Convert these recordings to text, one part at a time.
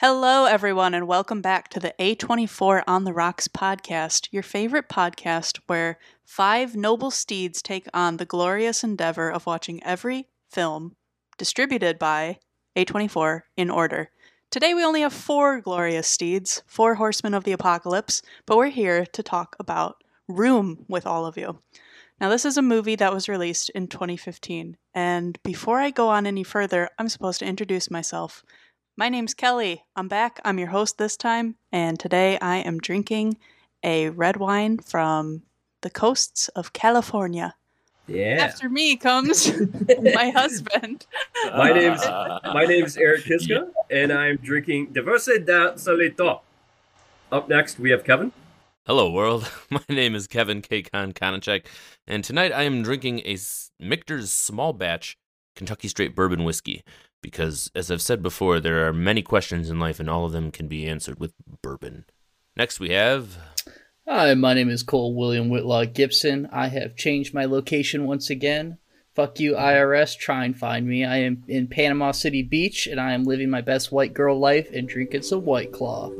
Hello, everyone, and welcome back to the A24 on the Rocks podcast, your favorite podcast where five noble steeds take on the glorious endeavor of watching every film distributed by A24 in order. Today, we only have four glorious steeds, four horsemen of the apocalypse, but we're here to talk about Room with all of you. Now, this is a movie that was released in 2015, and before I go on any further, I'm supposed to introduce myself. My name's Kelly. I'm back. I'm your host this time, and today I am drinking a red wine from the coasts of California. Yeah. After me comes my husband. My name's ah. my name's Eric Kiska, and I'm drinking Diverse da Solito. Up next, we have Kevin. Hello, world. My name is Kevin K. Kon Konachek, and tonight I am drinking a Michter's Small Batch Kentucky Straight Bourbon Whiskey because, as I've said before, there are many questions in life, and all of them can be answered with bourbon. Next, we have. Hi, my name is Cole William Whitlaw Gibson. I have changed my location once again. Fuck you, mm-hmm. IRS. Try and find me. I am in Panama City Beach, and I am living my best white girl life and drinking some White Claw.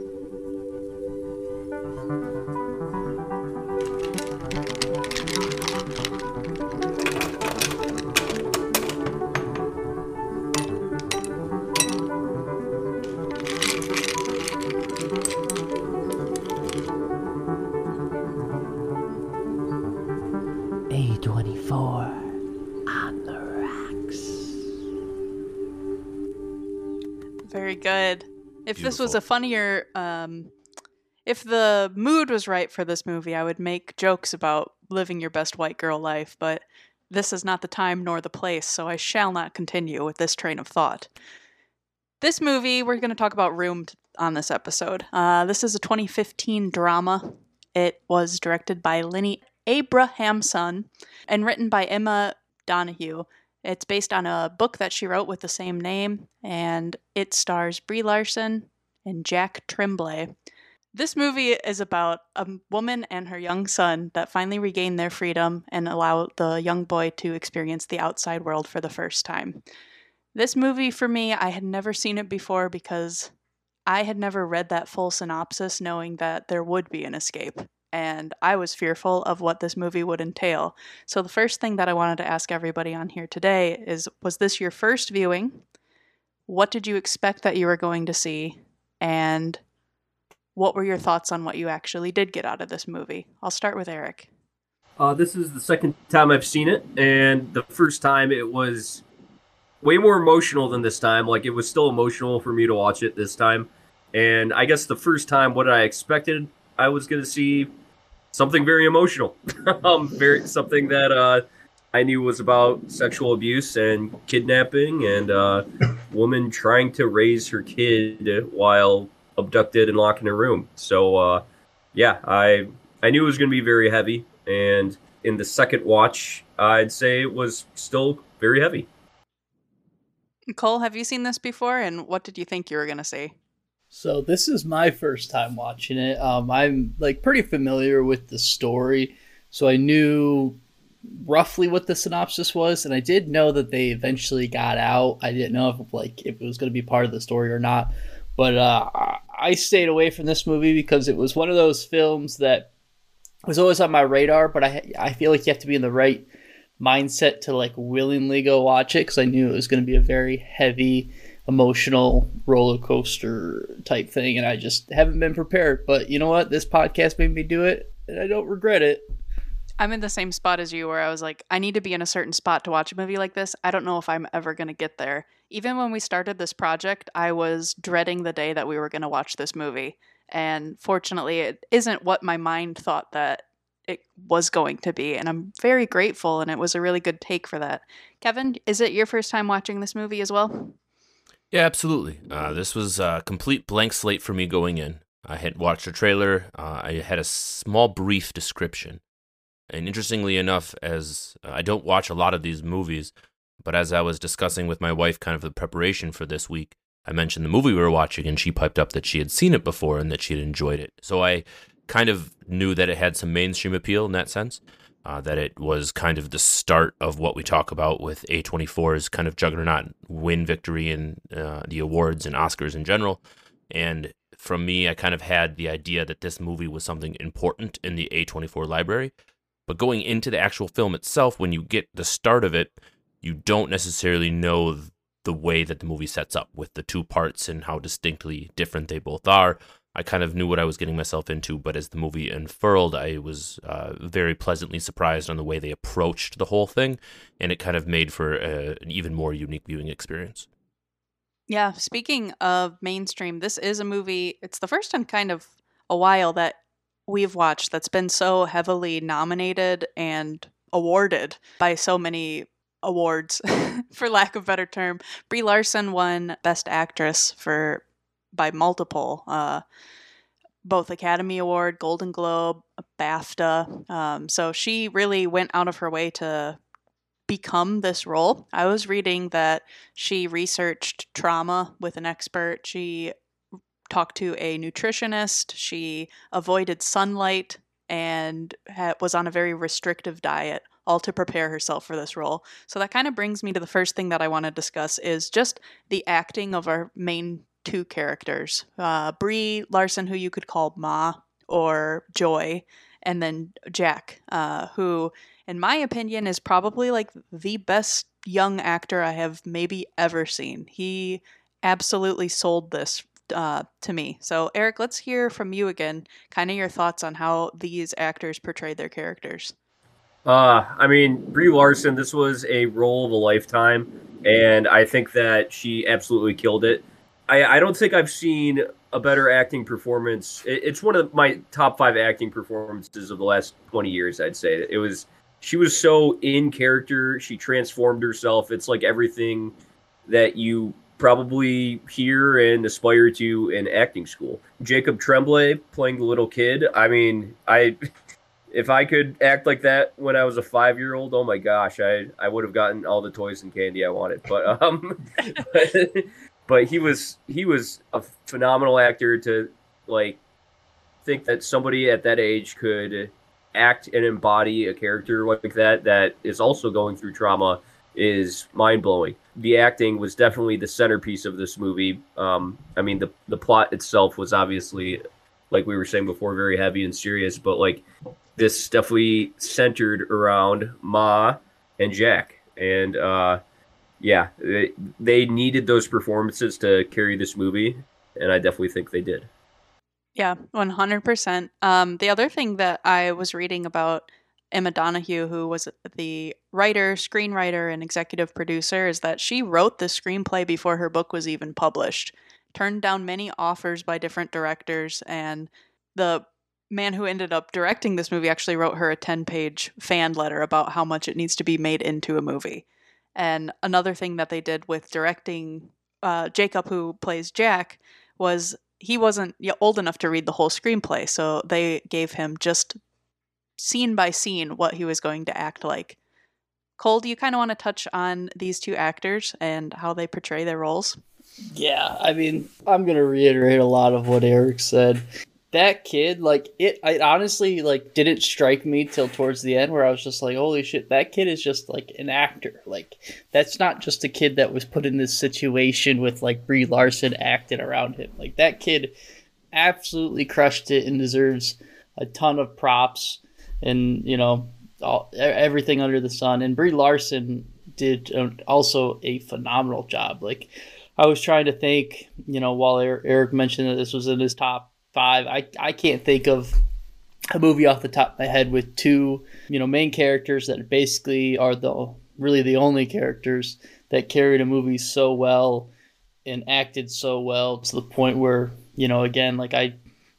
If this was a funnier, um, if the mood was right for this movie, I would make jokes about living your best white girl life, but this is not the time nor the place, so I shall not continue with this train of thought. This movie, we're going to talk about Room on this episode. Uh, this is a 2015 drama. It was directed by Lenny Abrahamson and written by Emma Donoghue. It's based on a book that she wrote with the same name, and it stars Brie Larson and Jack Tremblay. This movie is about a woman and her young son that finally regain their freedom and allow the young boy to experience the outside world for the first time. This movie, for me, I had never seen it before because I had never read that full synopsis knowing that there would be an escape. And I was fearful of what this movie would entail. So the first thing that I wanted to ask everybody on here today is was this your first viewing? What did you expect that you were going to see? And what were your thoughts on what you actually did get out of this movie? I'll start with Eric. Uh, this is the second time I've seen it, and the first time it was way more emotional than this time. Like it was still emotional for me to watch it this time, and I guess the first time, what I expected, I was going to see something very emotional, um, very something that uh, I knew was about sexual abuse and kidnapping, and uh, woman trying to raise her kid while abducted and locked in a room. So uh, yeah, I I knew it was going to be very heavy, and in the second watch, I'd say it was still very heavy. Cole, have you seen this before? And what did you think you were going to see? So this is my first time watching it. Um, I'm like pretty familiar with the story, so I knew roughly what the synopsis was, and I did know that they eventually got out. I didn't know if like if it was going to be part of the story or not, but uh, I- stayed away from this movie because it was one of those films that was always on my radar. But I I feel like you have to be in the right mindset to like willingly go watch it because I knew it was going to be a very heavy emotional roller coaster type thing and I just haven't been prepared. But you know what? This podcast made me do it and I don't regret it. I'm in the same spot as you where I was like, I need to be in a certain spot to watch a movie like this. I don't know if I'm ever going to get there. Even when we started this project, I was dreading the day that we were going to watch this movie. And fortunately, it isn't what my mind thought that it was going to be. And I'm very grateful. And it was a really good take for that. Kevin, is it your first time watching this movie as well? Yeah, absolutely. Uh, this was a complete blank slate for me going in. I had watched a trailer, uh, I had a small, brief description. And interestingly enough, as uh, I don't watch a lot of these movies, but as I was discussing with my wife kind of the preparation for this week, I mentioned the movie we were watching, and she piped up that she had seen it before and that she had enjoyed it. So I kind of knew that it had some mainstream appeal in that sense. Uh, that it was kind of the start of what we talk about with A24's kind of juggernaut win victory in uh, the awards and Oscars in general. And from me, I kind of had the idea that this movie was something important in the A24 library. But going into the actual film itself, when you get the start of it, you don't necessarily know the way that the movie sets up with the two parts and how distinctly different they both are. I kind of knew what I was getting myself into, but as the movie unfurled, I was uh, very pleasantly surprised on the way they approached the whole thing, and it kind of made for a, an even more unique viewing experience. Yeah, speaking of mainstream, this is a movie. It's the first in kind of a while that we've watched that's been so heavily nominated and awarded by so many awards, for lack of better term. Brie Larson won Best Actress for by multiple, uh, both Academy Award, Golden Globe, BAFTA. Um, so she really went out of her way to become this role. I was reading that she researched trauma with an expert. She talked to a nutritionist. She avoided sunlight and ha- was on a very restrictive diet all to prepare herself for this role. So that kind of brings me to the first thing that I want to discuss is just the acting of our main two characters. Uh, Brie Larson, who you could call Ma or Joy, and then Jack, uh, who, in my opinion, is probably like the best young actor I have maybe ever seen. He absolutely sold this uh, to me. So, Eric, let's hear from you again, kind of your thoughts on how these actors portrayed their characters. Uh, I mean, Brie Larson, this was a role of a lifetime, and I think that she absolutely killed it. I, I don't think I've seen a better acting performance. It, it's one of my top five acting performances of the last 20 years, I'd say. It was, she was so in character. She transformed herself. It's like everything that you probably hear and aspire to in acting school. Jacob Tremblay playing the little kid. I mean, I if I could act like that when I was a five year old, oh my gosh, I I would have gotten all the toys and candy I wanted. But um, but, but he was he was a phenomenal actor to like think that somebody at that age could act and embody a character like that that is also going through trauma is mind blowing. The acting was definitely the centerpiece of this movie. Um, I mean, the the plot itself was obviously, like we were saying before, very heavy and serious, but like this definitely centered around Ma and Jack, and uh, yeah, they, they needed those performances to carry this movie, and I definitely think they did. Yeah, one hundred percent. Um, the other thing that I was reading about Emma Donoghue, who was the writer, screenwriter, and executive producer, is that she wrote the screenplay before her book was even published. Turned down many offers by different directors, and the man who ended up directing this movie actually wrote her a 10 page fan letter about how much it needs to be made into a movie. And another thing that they did with directing uh, Jacob, who plays Jack, was he wasn't old enough to read the whole screenplay. So they gave him just scene by scene what he was going to act like. Cole, do you kind of want to touch on these two actors and how they portray their roles? Yeah, I mean, I'm going to reiterate a lot of what Eric said that kid, like it, I honestly like didn't strike me till towards the end where I was just like, holy shit, that kid is just like an actor. Like that's not just a kid that was put in this situation with like Brie Larson acting around him. Like that kid absolutely crushed it and deserves a ton of props and you know all, everything under the sun. And Brie Larson did um, also a phenomenal job. Like I was trying to think, you know, while Eric mentioned that this was in his top five. I I can't think of a movie off the top of my head with two you know main characters that basically are the really the only characters that carried a movie so well and acted so well to the point where you know again like I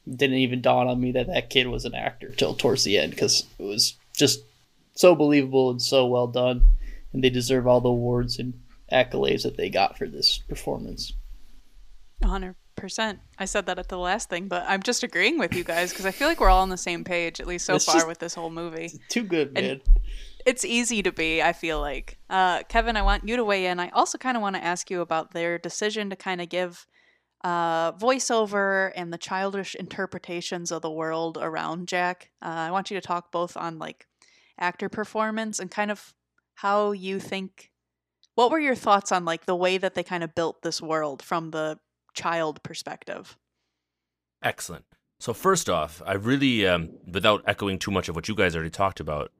didn't even dawn on me that that kid was an actor till towards the end because it was just so believable and so well done and they deserve all the awards and accolades that they got for this performance. 100 percent. I said that at the last thing, but I'm just agreeing with you guys because I feel like we're all on the same page, at least so it's far with this whole movie. Too good, man. And it's easy to be. I feel like uh, Kevin. I want you to weigh in. I also kind of want to ask you about their decision to kind of give uh, voiceover and the childish interpretations of the world around Jack. Uh, I want you to talk both on like actor performance and kind of how you think. What were your thoughts on like the way that they kind of built this world from the child perspective. Excellent. So first off, I really, um, without echoing too much of what you guys already talked about,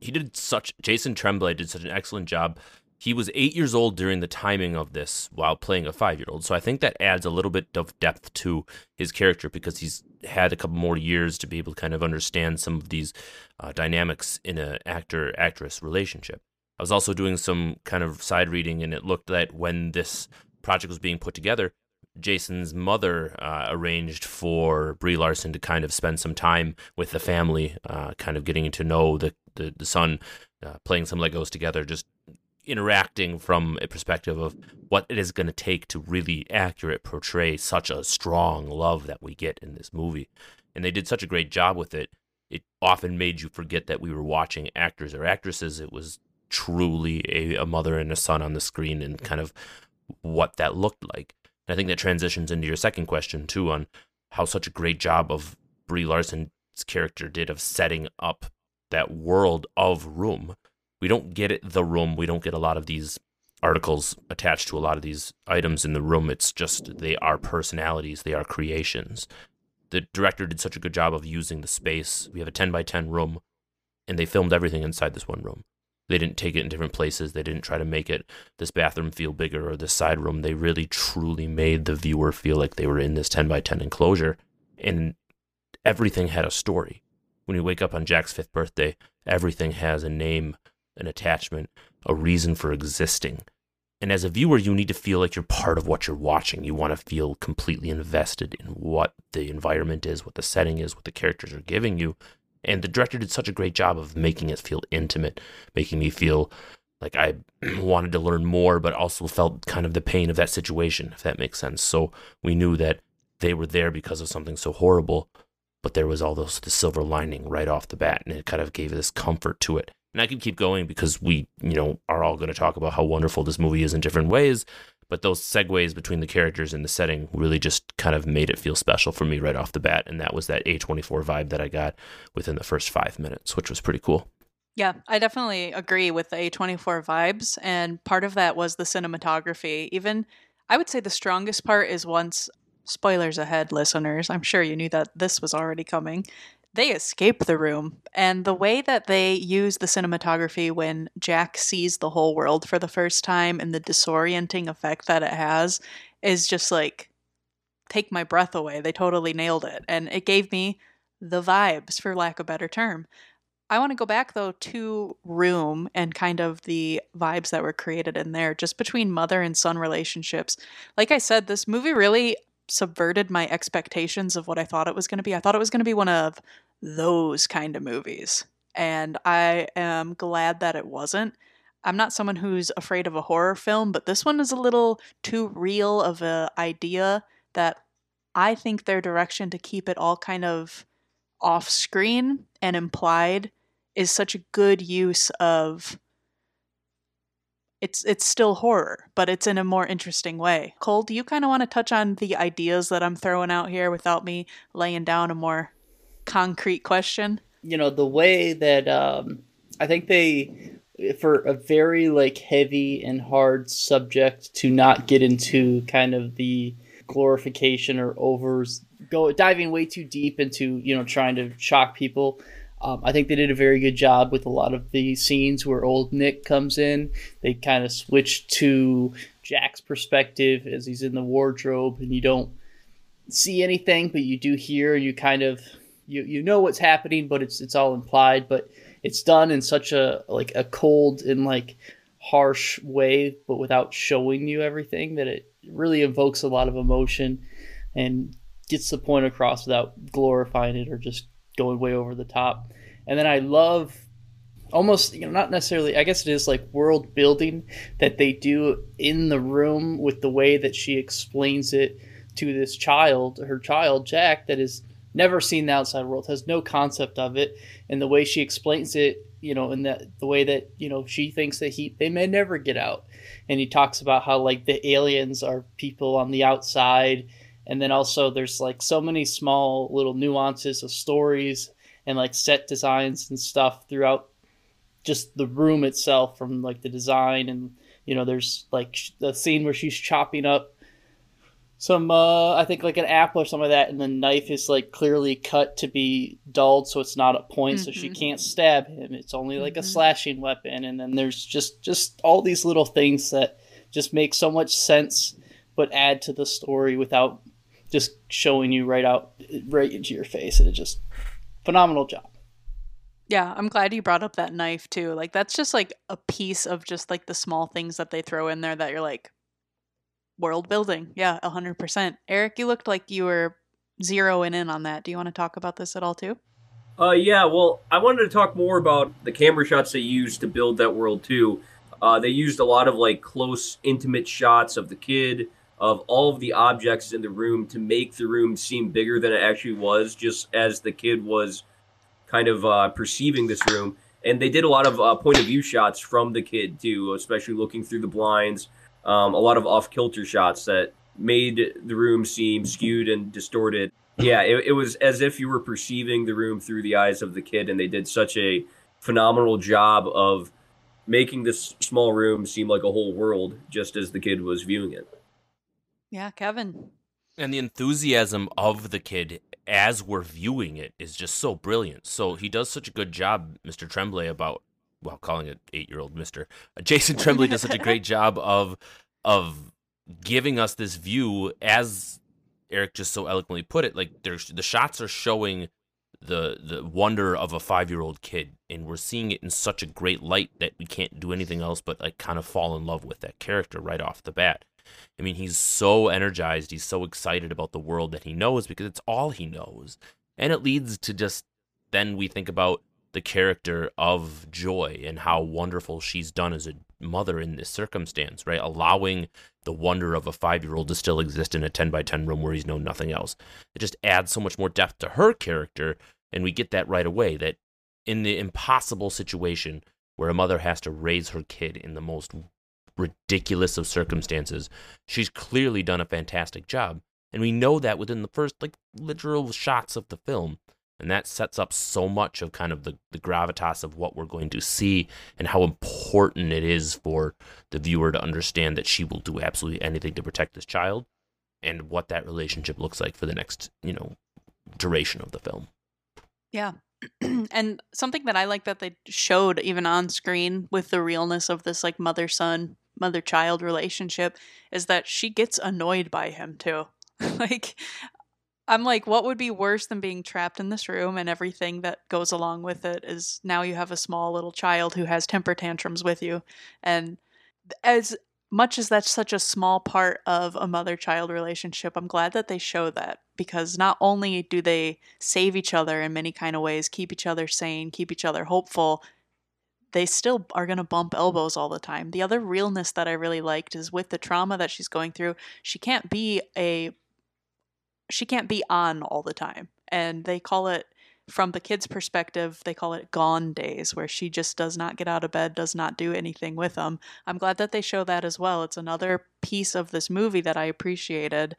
he did such. Jason Tremblay did such an excellent job. He was eight years old during the timing of this while playing a five year old. So I think that adds a little bit of depth to his character because he's had a couple more years to be able to kind of understand some of these uh, dynamics in an actor actress relationship. I was also doing some kind of side reading, and it looked that when this project was being put together, Jason's mother uh, arranged for Brie Larson to kind of spend some time with the family, uh, kind of getting to know the the, the son, uh, playing some Legos together, just interacting from a perspective of what it is going to take to really accurate portray such a strong love that we get in this movie. And they did such a great job with it. It often made you forget that we were watching actors or actresses. It was truly a, a mother and a son on the screen and kind of what that looked like. And I think that transitions into your second question too on how such a great job of Brie Larson's character did of setting up that world of room. We don't get it the room. We don't get a lot of these articles attached to a lot of these items in the room. It's just they are personalities, they are creations. The director did such a good job of using the space. We have a 10 by 10 room, and they filmed everything inside this one room. They didn't take it in different places. They didn't try to make it this bathroom feel bigger or this side room. They really truly made the viewer feel like they were in this 10 by 10 enclosure. And everything had a story. When you wake up on Jack's fifth birthday, everything has a name, an attachment, a reason for existing. And as a viewer, you need to feel like you're part of what you're watching. You want to feel completely invested in what the environment is, what the setting is, what the characters are giving you. And the director did such a great job of making it feel intimate, making me feel like I wanted to learn more, but also felt kind of the pain of that situation, if that makes sense. So we knew that they were there because of something so horrible, but there was all those the silver lining right off the bat, and it kind of gave this comfort to it. And I could keep going because we, you know, are all going to talk about how wonderful this movie is in different ways. But those segues between the characters and the setting really just kind of made it feel special for me right off the bat. And that was that A24 vibe that I got within the first five minutes, which was pretty cool. Yeah, I definitely agree with the A24 vibes. And part of that was the cinematography. Even, I would say the strongest part is once, spoilers ahead, listeners. I'm sure you knew that this was already coming they escape the room. And the way that they use the cinematography when Jack sees the whole world for the first time and the disorienting effect that it has is just like take my breath away. They totally nailed it. And it gave me the vibes, for lack of a better term. I want to go back though to Room and kind of the vibes that were created in there, just between mother and son relationships. Like I said, this movie really subverted my expectations of what I thought it was going to be. I thought it was going to be one of those kind of movies. And I am glad that it wasn't. I'm not someone who's afraid of a horror film, but this one is a little too real of an idea that I think their direction to keep it all kind of off screen and implied is such a good use of it's it's still horror, but it's in a more interesting way. Cole, do you kind of want to touch on the ideas that I'm throwing out here without me laying down a more concrete question? You know, the way that um, I think they for a very like heavy and hard subject to not get into kind of the glorification or overs go diving way too deep into you know trying to shock people um, I think they did a very good job with a lot of the scenes where old Nick comes in. They kind of switch to Jack's perspective as he's in the wardrobe, and you don't see anything, but you do hear. You kind of you you know what's happening, but it's it's all implied. But it's done in such a like a cold and like harsh way, but without showing you everything that it really evokes a lot of emotion and gets the point across without glorifying it or just going way over the top. And then I love almost you know not necessarily i guess it is like world building that they do in the room with the way that she explains it to this child her child jack that has never seen the outside world has no concept of it and the way she explains it you know in that the way that you know she thinks that he they may never get out and he talks about how like the aliens are people on the outside and then also there's like so many small little nuances of stories and like set designs and stuff throughout just the room itself from like the design and you know there's like the scene where she's chopping up some uh I think like an apple or something like that, and the knife is like clearly cut to be dulled so it's not a point, so she Mhm. can't stab him. It's only like a Mhm. slashing weapon, and then there's just just all these little things that just make so much sense but add to the story without just showing you right out right into your face. And it just phenomenal job. Yeah, I'm glad you brought up that knife too. Like that's just like a piece of just like the small things that they throw in there that you're like world building. Yeah, 100%. Eric, you looked like you were zeroing in on that. Do you want to talk about this at all too? Uh, yeah, well, I wanted to talk more about the camera shots they used to build that world too. Uh, they used a lot of like close, intimate shots of the kid, of all of the objects in the room to make the room seem bigger than it actually was, just as the kid was kind of uh, perceiving this room. And they did a lot of uh, point of view shots from the kid too, especially looking through the blinds. Um, a lot of off kilter shots that made the room seem skewed and distorted. Yeah, it, it was as if you were perceiving the room through the eyes of the kid, and they did such a phenomenal job of making this small room seem like a whole world just as the kid was viewing it. Yeah, Kevin. And the enthusiasm of the kid as we're viewing it is just so brilliant. So he does such a good job, Mr. Tremblay, about well, calling it eight year old Mister. Uh, Jason Tremblay does such a great job of of giving us this view as Eric just so eloquently put it. Like there's the shots are showing the the wonder of a five year old kid, and we're seeing it in such a great light that we can't do anything else but like kind of fall in love with that character right off the bat. I mean, he's so energized, he's so excited about the world that he knows because it's all he knows. And it leads to just then we think about the character of Joy and how wonderful she's done as a mother in this circumstance, right? Allowing the wonder of a five year old to still exist in a 10 by 10 room where he's known nothing else. It just adds so much more depth to her character. And we get that right away that in the impossible situation where a mother has to raise her kid in the most ridiculous of circumstances, she's clearly done a fantastic job. And we know that within the first, like, literal shots of the film. And that sets up so much of kind of the, the gravitas of what we're going to see and how important it is for the viewer to understand that she will do absolutely anything to protect this child and what that relationship looks like for the next, you know, duration of the film. Yeah. and something that I like that they showed even on screen with the realness of this like mother son, mother child relationship is that she gets annoyed by him too. like I'm like, what would be worse than being trapped in this room and everything that goes along with it is now you have a small little child who has temper tantrums with you. And as much as that's such a small part of a mother child relationship, I'm glad that they show that because not only do they save each other in many kind of ways, keep each other sane, keep each other hopeful, they still are going to bump elbows all the time. The other realness that I really liked is with the trauma that she's going through, she can't be a she can't be on all the time. And they call it from the kid's perspective, they call it gone days, where she just does not get out of bed, does not do anything with them. I'm glad that they show that as well. It's another piece of this movie that I appreciated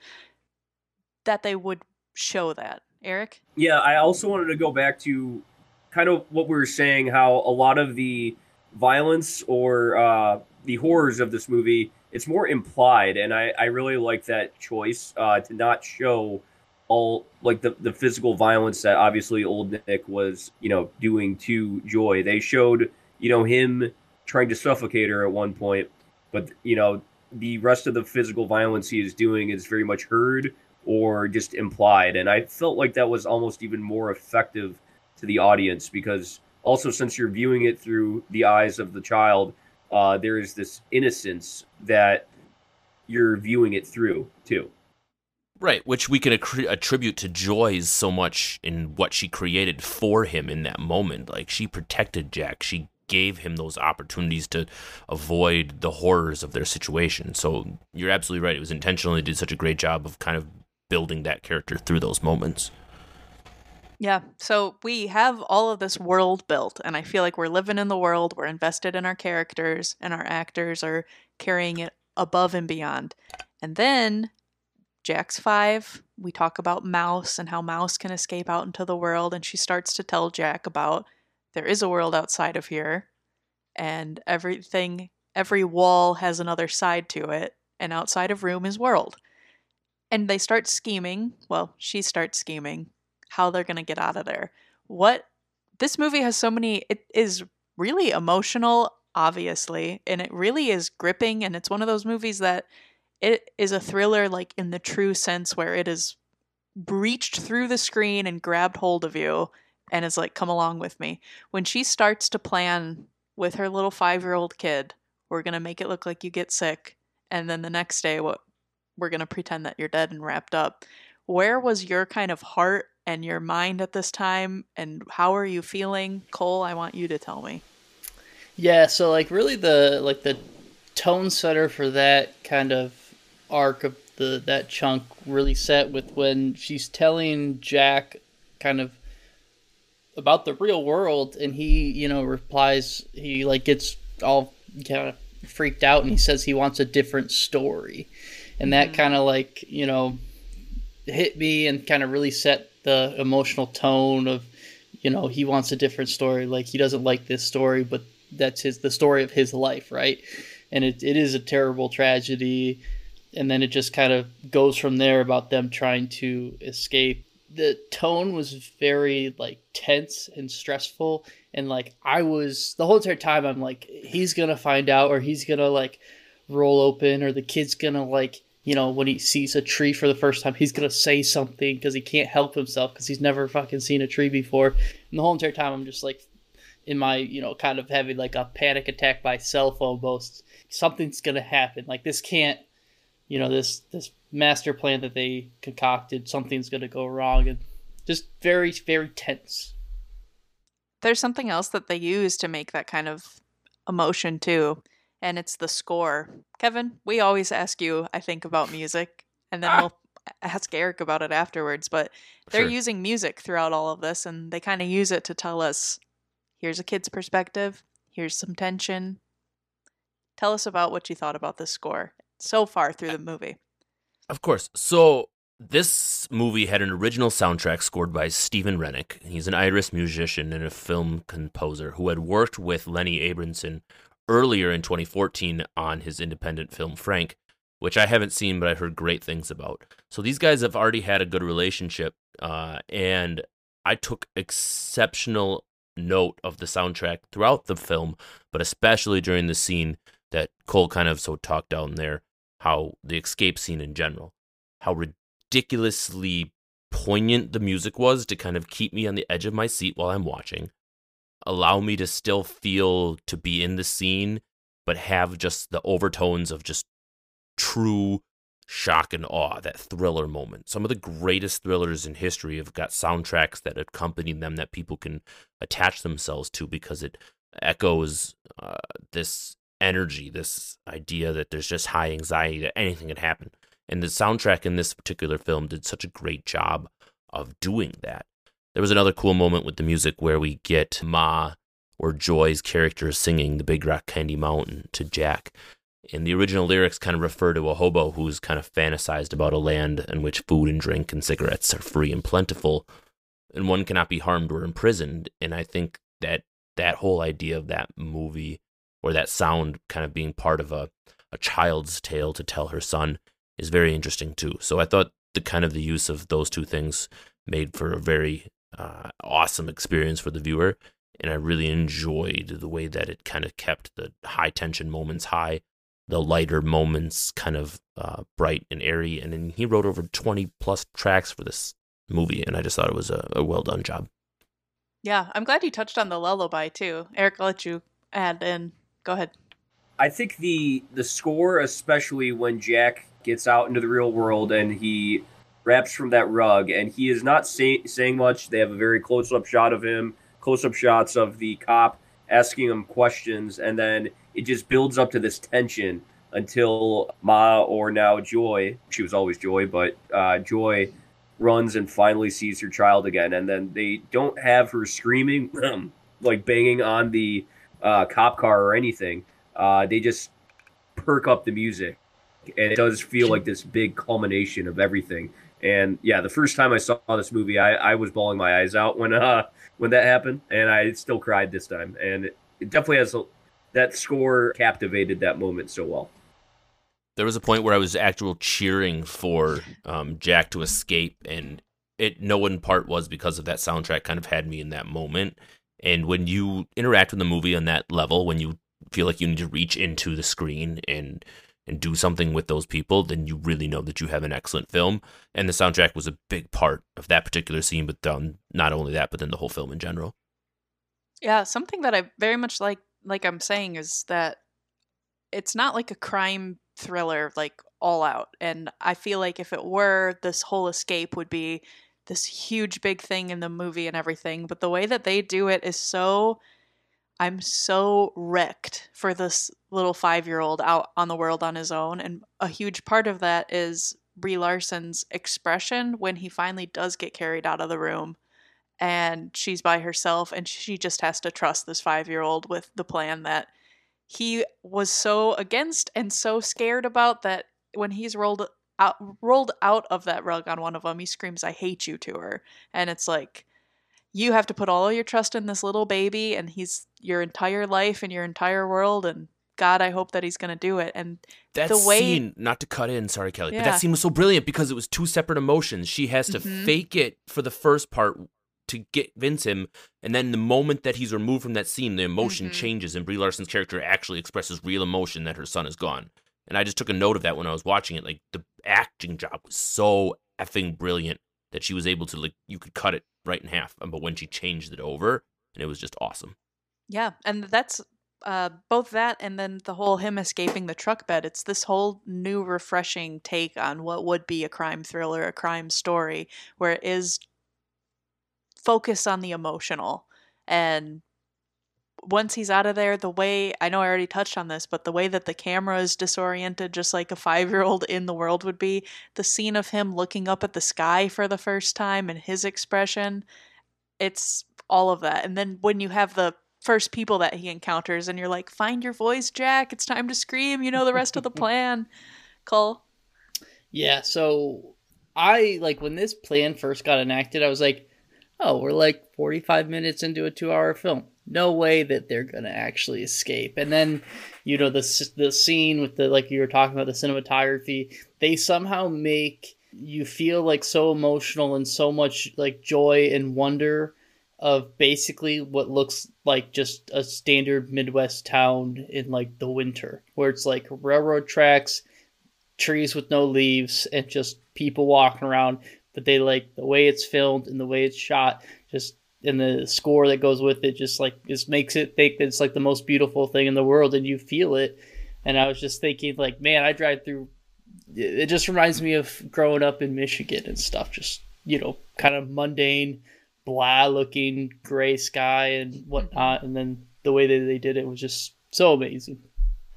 that they would show that. Eric? Yeah, I also wanted to go back to kind of what we were saying how a lot of the violence or uh, the horrors of this movie it's more implied. And i, I really like that choice uh, to not show all like the, the physical violence that obviously old nick was you know doing to joy. They showed you know him trying to suffocate her at one point but you know the rest of the physical violence he is doing is very much heard or just implied. And i felt like that was almost even more effective to the audience because also since you're viewing it through the eyes of the child uh, there is this innocence that you're viewing it through too Right, which we can attribute to Joy's so much in what she created for him in that moment. Like she protected Jack, she gave him those opportunities to avoid the horrors of their situation. So you're absolutely right. It was intentional. They did such a great job of kind of building that character through those moments. Yeah. So we have all of this world built, and I feel like we're living in the world. We're invested in our characters, and our actors are carrying it above and beyond. And then Jack's five. We talk about Mouse and how Mouse can escape out into the world, and she starts to tell Jack about there is a world outside of here, and everything, every wall has another side to it, and outside of room is world. and they start scheming. Well, she starts scheming how they're going to get out of there. What this movie has so many it is really emotional obviously and it really is gripping and it's one of those movies that it is a thriller like in the true sense where it is breached through the screen and grabbed hold of you and is like come along with me when she starts to plan with her little 5-year-old kid we're going to make it look like you get sick and then the next day what we're going to pretend that you're dead and wrapped up where was your kind of heart and your mind at this time and how are you feeling? Cole i want you to tell me. Yeah, so like really the like the tone setter for that kind of arc of the that chunk really set with when she's telling Jack kind of about the real world and he, you know, replies he like gets all kind of freaked out and he says he wants a different story. And that mm-hmm. kind of like, you know, hit me and kind of really set the emotional tone of you know he wants a different story like he doesn't like this story but that's his the story of his life right? And it, it is a terrible tragedy. And then it just kind of goes from there about them trying to escape. The tone was very like tense and stressful. And like i was the whole entire time i'm like he's gonna find out or he's gonna like roll open or the kid's gonna like you know when he sees a tree for the first time he's gonna say something because he can't help himself because he's never fucking seen a tree before. And the whole entire time i'm just like in my you know kind of having like a panic attack by self almost. Something's gonna happen. Like this can't you know this this master plan that they concocted something's gonna go wrong and just very very tense. There's something else that they use to make that kind of emotion too and it's the score kevin we always ask you i think about music and then we'll ask eric about it afterwards but they're Sure. using music throughout all of this and they kind of use it to tell us here's a kid's perspective here's some tension tell us about what you thought about the score so far through the movie Of course. So this movie had an original soundtrack scored by Stephen Rennicks. He's an Irish musician and a film composer who had worked with Lenny Abrahamson earlier in 2014 on his independent film Frank, which I haven't seen but I've heard great things about. So these guys have already had a good relationship, uh, and I took exceptional note of the soundtrack throughout the film, but especially during the scene that Cole kind of so talked down there, how the escape scene in general, how ridiculously poignant the music was to kind of keep me on the edge of my seat while I'm watching, allow me to still feel to be in the scene, but have just the overtones of just true shock and awe, that thriller moment. Some of the greatest thrillers in history have got soundtracks that accompany them that people can attach themselves to because it echoes uh, this energy, this idea that there's just high anxiety that anything could happen. And the soundtrack in this particular film did such a great job of doing that. There was another cool moment with the music where we get Ma or Joy's character singing the Big Rock Candy Mountain to Jack. And the original lyrics kind of refer to a hobo who's kind of fantasized about a land in which food and drink and cigarettes are free and plentiful, and one cannot be harmed or imprisoned. And I think that that whole idea of that movie or that sound kind of being part of a, a child's tale to tell her son is very interesting too. So I thought the kind of the use of those two things made for a very uh, awesome experience for the viewer. And I really enjoyed the way that it kind of kept the high tension moments high, the lighter moments kind of uh, bright and airy. And then he wrote over 20 plus tracks for this movie. And I just thought it was a, a well done job. yeah i'm glad you touched on the lullaby too eric i'll let you add in go ahead I think the the score, especially when Jack gets out into the real world and he raps from that rug, and he is not say, saying much. They have a very close up shot of him, close up shots of the cop asking him questions, and then it just builds up to this tension until Ma or now Joy, she was always Joy, but uh, Joy runs and finally sees her child again, and then they don't have her screaming, like banging on the uh, cop car or anything. Uh, they just perk up the music, and it does feel like this big culmination of everything. And yeah, the first time I saw this movie, I, I was bawling my eyes out when uh when that happened, and I still cried this time. And it, it definitely has a, that score captivated that moment so well. There was a point where I was actual cheering for um, Jack to escape, and it no one part was because of that soundtrack. Kind of had me in that moment. And when you interact with the movie on that level, when you feel like you need to reach into the screen and and do something with those people, then you really know that you have an excellent film. And the soundtrack was a big part of that particular scene, but done not only that, but then the whole film in general. Yeah, something that I very much like like I'm saying is that it's not like a crime thriller like all out. And I feel like if it were, this whole escape would be this huge big thing in the movie and everything. But the way that they do it is so I'm so wrecked for this little five year old out on the world on his own. And a huge part of that is Brie Larson's expression when he finally does get carried out of the room and she's by herself and she just has to trust this five year old with the plan that he was so against and so scared about that when he's rolled out rolled out of that rug on one of them he screams i hate you to her and it's like you have to put all of your trust in this little baby and he's your entire life and your entire world and god i hope that he's going to do it and That The way- scene, not to cut in, sorry, Kelly, but Yeah. that scene was so brilliant because it was two separate emotions. She has to Mhm. fake it for the first part to get Vince him, and then the moment that he's removed from that scene, the emotion Mhm. changes, and Brie Larson's character actually expresses real emotion that her son is gone. And I just took a note of that when I was watching it. Like the acting job was so effing brilliant that she was able to like you could cut it right in half, but when she changed it over, and it was just awesome. Yeah, and that's uh, both that and then the whole him escaping the truck bed. It's this whole new, refreshing take on what would be a crime thriller, a crime story, where it is focus on the emotional. And once he's out of there, the way I know I already touched on this, but the way that the camera is disoriented, just like a five year old in the world would be, the scene of him looking up at the sky for the first time and his expression, it's all of that. And then when you have the first people that he encounters and you're like, find your voice, Jack, it's time to scream, you know the rest of the plan. Cole. Yeah, so I like when this plan first got enacted, I was like, oh, we're like 45 minutes into a two hour film. No way that they're going to actually escape. And then, you know, the, the scene with the, like you were talking about, the cinematography, they somehow make you feel like so emotional and so much like joy and wonder of basically what looks like just a standard Midwest town in like the winter, where it's like railroad tracks, trees with no leaves, and just people walking around. But they like the way it's filmed and the way it's shot, just and the score that goes with it, just like just makes it think that it's like the most beautiful thing in the world, and you feel it. And I was just thinking, like, man, I drive through. It just reminds me of growing up in Michigan and stuff. Just you know, kind of mundane, blah looking gray sky and whatnot, and then the way that they did it was just so amazing.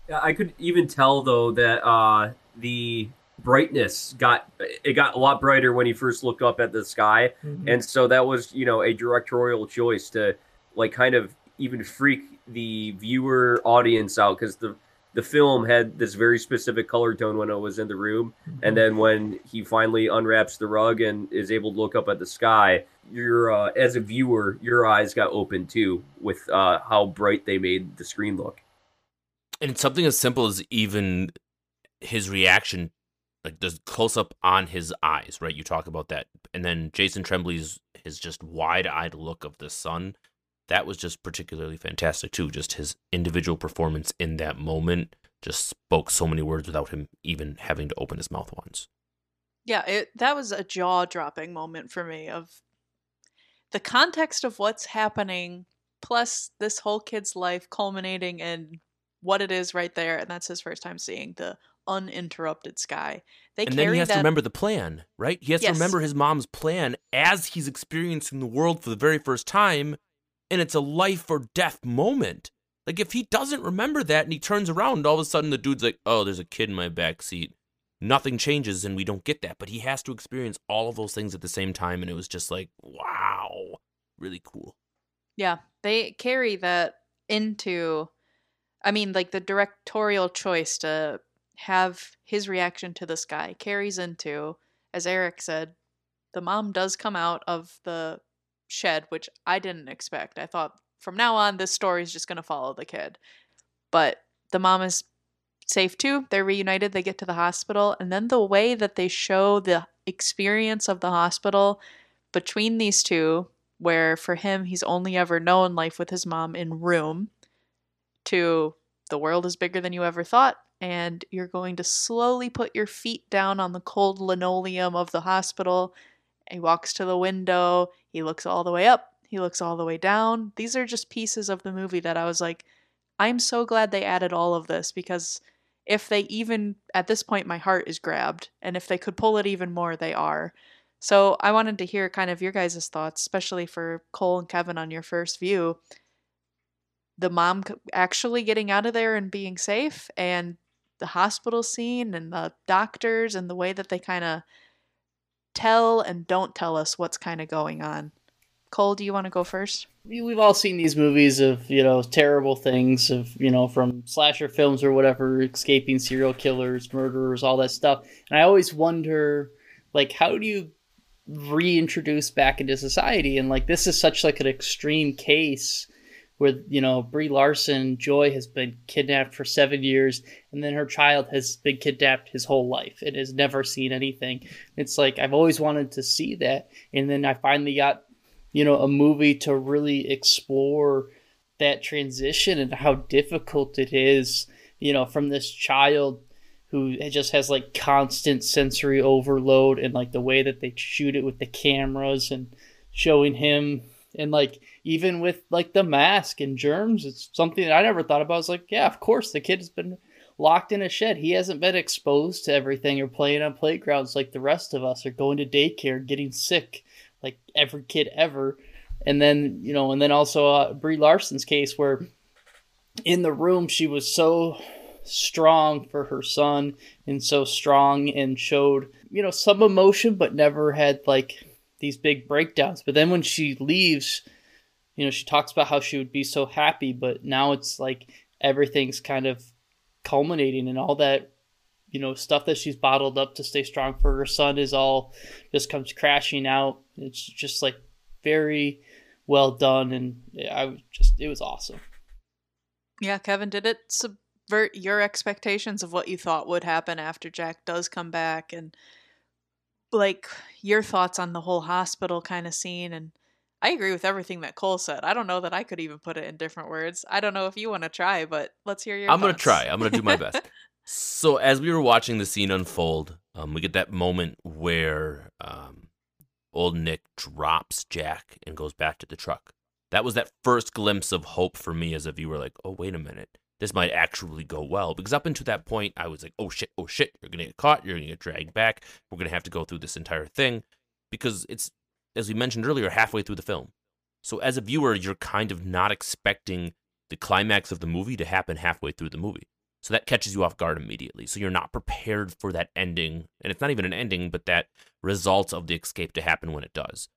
Yeah, I could even tell though that uh, the brightness got it got a lot brighter when he first looked up at the sky, and so that was you know a directorial choice to like kind of even freak the viewer audience out because the the film had this very specific color tone when it was in the room, and then when he finally unwraps the rug and is able to look up at the sky, your uh, as a viewer, your eyes got open too with uh, how bright they made the screen look. And it's something as simple as even his reaction, like the close up on his eyes, right? You talk about that. And then Jason Tremblay's his just wide eyed look of the sun. That was just particularly fantastic too. Just his individual performance in that moment just spoke so many words without him even having to open his mouth once. Yeah, it, that was a jaw dropping moment for me of the context of what's happening, plus this whole kid's life culminating in what it is right there, and that's his first time seeing the uninterrupted sky. They and then he has that. to remember the plan, right? He has to remember his mom's plan as he's experiencing the world for the very first time, and it's a life or death moment. Like if he doesn't remember that and he turns around, all of a sudden the dude's like, "Oh, there's a kid in my back seat." Nothing changes, and we don't get that. But he has to experience all of those things at the same time, and it was just like, wow, really cool. Yeah, they carry that into I mean, like the directorial choice to have his reaction to this guy carries into, as Eric said, the mom does come out of the shed, which I didn't expect. I thought from now on this story is just going to follow the kid. But the mom is safe too. They're reunited, they get to the hospital, and then the way that they show the experience of the hospital between these two, where for him, he's only ever known life with his mom in room, to the world is bigger than you ever thought, and you're going to slowly put your feet down on the cold linoleum of the hospital. He walks to the window, he looks all the way up, he looks all the way down. These are just pieces of the movie that I was like, I'm so glad they added all of this because if they even, at this point, my heart is grabbed, and if they could pull it even more, they are. So I wanted to hear kind of your guys' thoughts, especially for Cole and Kevin on your first view. The mom actually getting out of there and being safe, and the hospital scene, and the doctors, and the way that they kind of tell and don't tell us what's kind of going on. Cole, do you want to go first? We- We've all seen these movies of you know terrible things of you know from slasher films or whatever, escaping serial killers, murderers, all that stuff. And I always wonder, like, how do you reintroduce back into society? And like, this is such like an extreme case where you know Brie Larson, Joy has been kidnapped for seven years, and then her child has been kidnapped his whole life and has never seen anything. It's like I've always wanted to see that, and then I finally got you know a movie to really explore that transition and how difficult it is you know from this child who just has like constant sensory overload and like the way that they shoot it with the cameras and showing him and like even with like the mask and germs it's something that i never thought about i was like yeah of course the kid has been locked in a shed he hasn't been exposed to everything or playing on playgrounds like the rest of us or going to daycare getting sick like every kid ever. And then, you know, and then also uh, Brie Larson's case where in the room she was so strong for her son and so strong and showed, you know, some emotion, but never had like these big breakdowns. But then when she leaves, you know, she talks about how she would be so happy, but now it's like everything's kind of culminating and all that you know stuff that she's bottled up to stay strong for her son is all just comes crashing out. It's just like very well done and i was just it was awesome. Yeah, Kevin, did it subvert your expectations of what you thought would happen after Jack does come back? And like your thoughts on the whole hospital kind of scene and I agree with everything that Cole said. I don't know that I could even put it in different words. I don't know if you want to try, but let's hear your I'm gonna try. I'm gonna do my best. so as we were watching the scene unfold, um, we get that moment where um, old Nick drops Jack and goes back to the truck. That was that first glimpse of hope for me as a viewer. Like, oh wait a minute, this might actually go well. Because up until that point, I was like, oh shit, oh shit, you're gonna get caught, you're gonna get dragged back. We're gonna have to go through this entire thing because it's as we mentioned earlier, halfway through the film. So as a viewer, you're kind of not expecting the climax of the movie to happen halfway through the movie. So that catches you off guard immediately. So you're not prepared for that ending. And it's not even an ending, but that result of the escape to happen when it does.